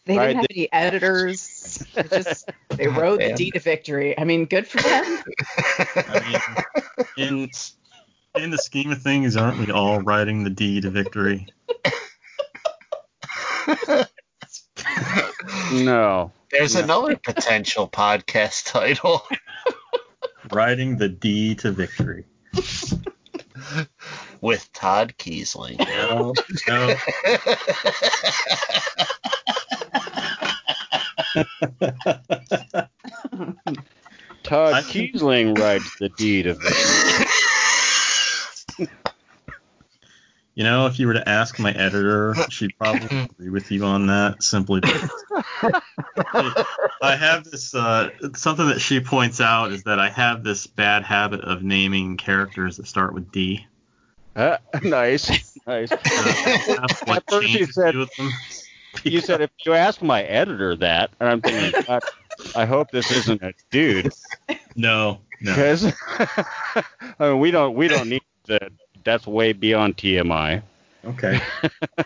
they Right, didn't have they- any editors. They just they oh, rode the Damn. D to victory. I mean, good for them. I mean, in in the scheme of things, aren't we all riding the D to victory? No. There's Yeah. another potential podcast title. Riding the D to victory. with Todd Keisling. No, no. Todd I- Keisling rides the deed of victory. You know, if you were to ask my editor, she'd probably agree with you on that. Simply I have this uh, something that she points out is that I have this bad habit of naming characters that start with D. Uh, nice, nice. Uh, ask At first you said- do with them. You said if you ask my editor that, and I'm thinking, God, I hope this isn't a dude, no, no. because I mean, we don't we don't need that. That's way beyond TMI. Okay.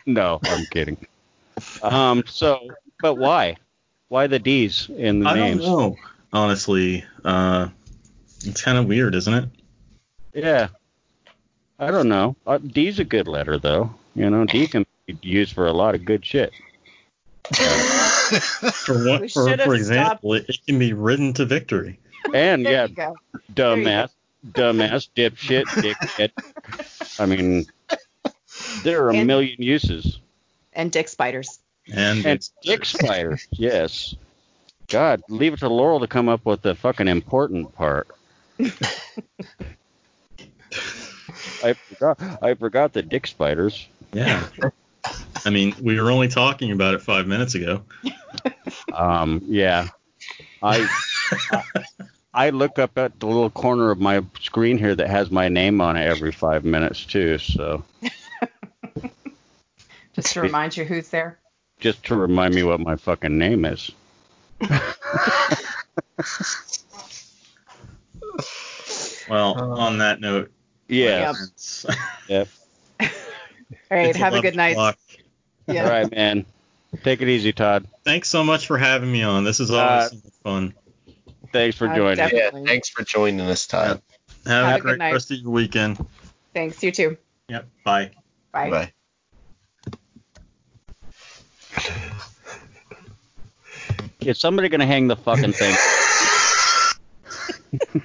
no, I'm kidding. Um. So, but why? Why the D's in the I names? don't know. Honestly, uh, it's kind of weird, isn't it? Yeah. I don't know. Uh, D's a good letter though. You know, D can be used for a lot of good shit. For one, for, for example, it, it can be ridden to victory. And There yeah, you go. There you dumbass, dumbass, dipshit, dickhead. I mean, there are a million uses. And dick spiders. And, And dick spiders, yes. God, leave it to Laurel to come up with the fucking important part. I forgot. I forgot the dick spiders. yeah. I mean, we were only talking about it five minutes ago. Um, yeah. I I look up at the little corner of my screen here that has my name on it every five minutes too. So Just to remind you who's there. just to remind me what my fucking name is. Well, Uh, on that note, Yeah. it's, Yep. All right. it's have a good night. o'clock. Yeah. All right, man. Take it easy, Todd. Thanks so much for having me on. This is always Uh, so fun. Thanks for Uh, joining. def- yeah, thanks for joining us, Todd. Have, have a a great night. rest of your weekend. Thanks. You too. Yep. Bye. Bye. Bye. Is somebody gonna hang the fucking thing?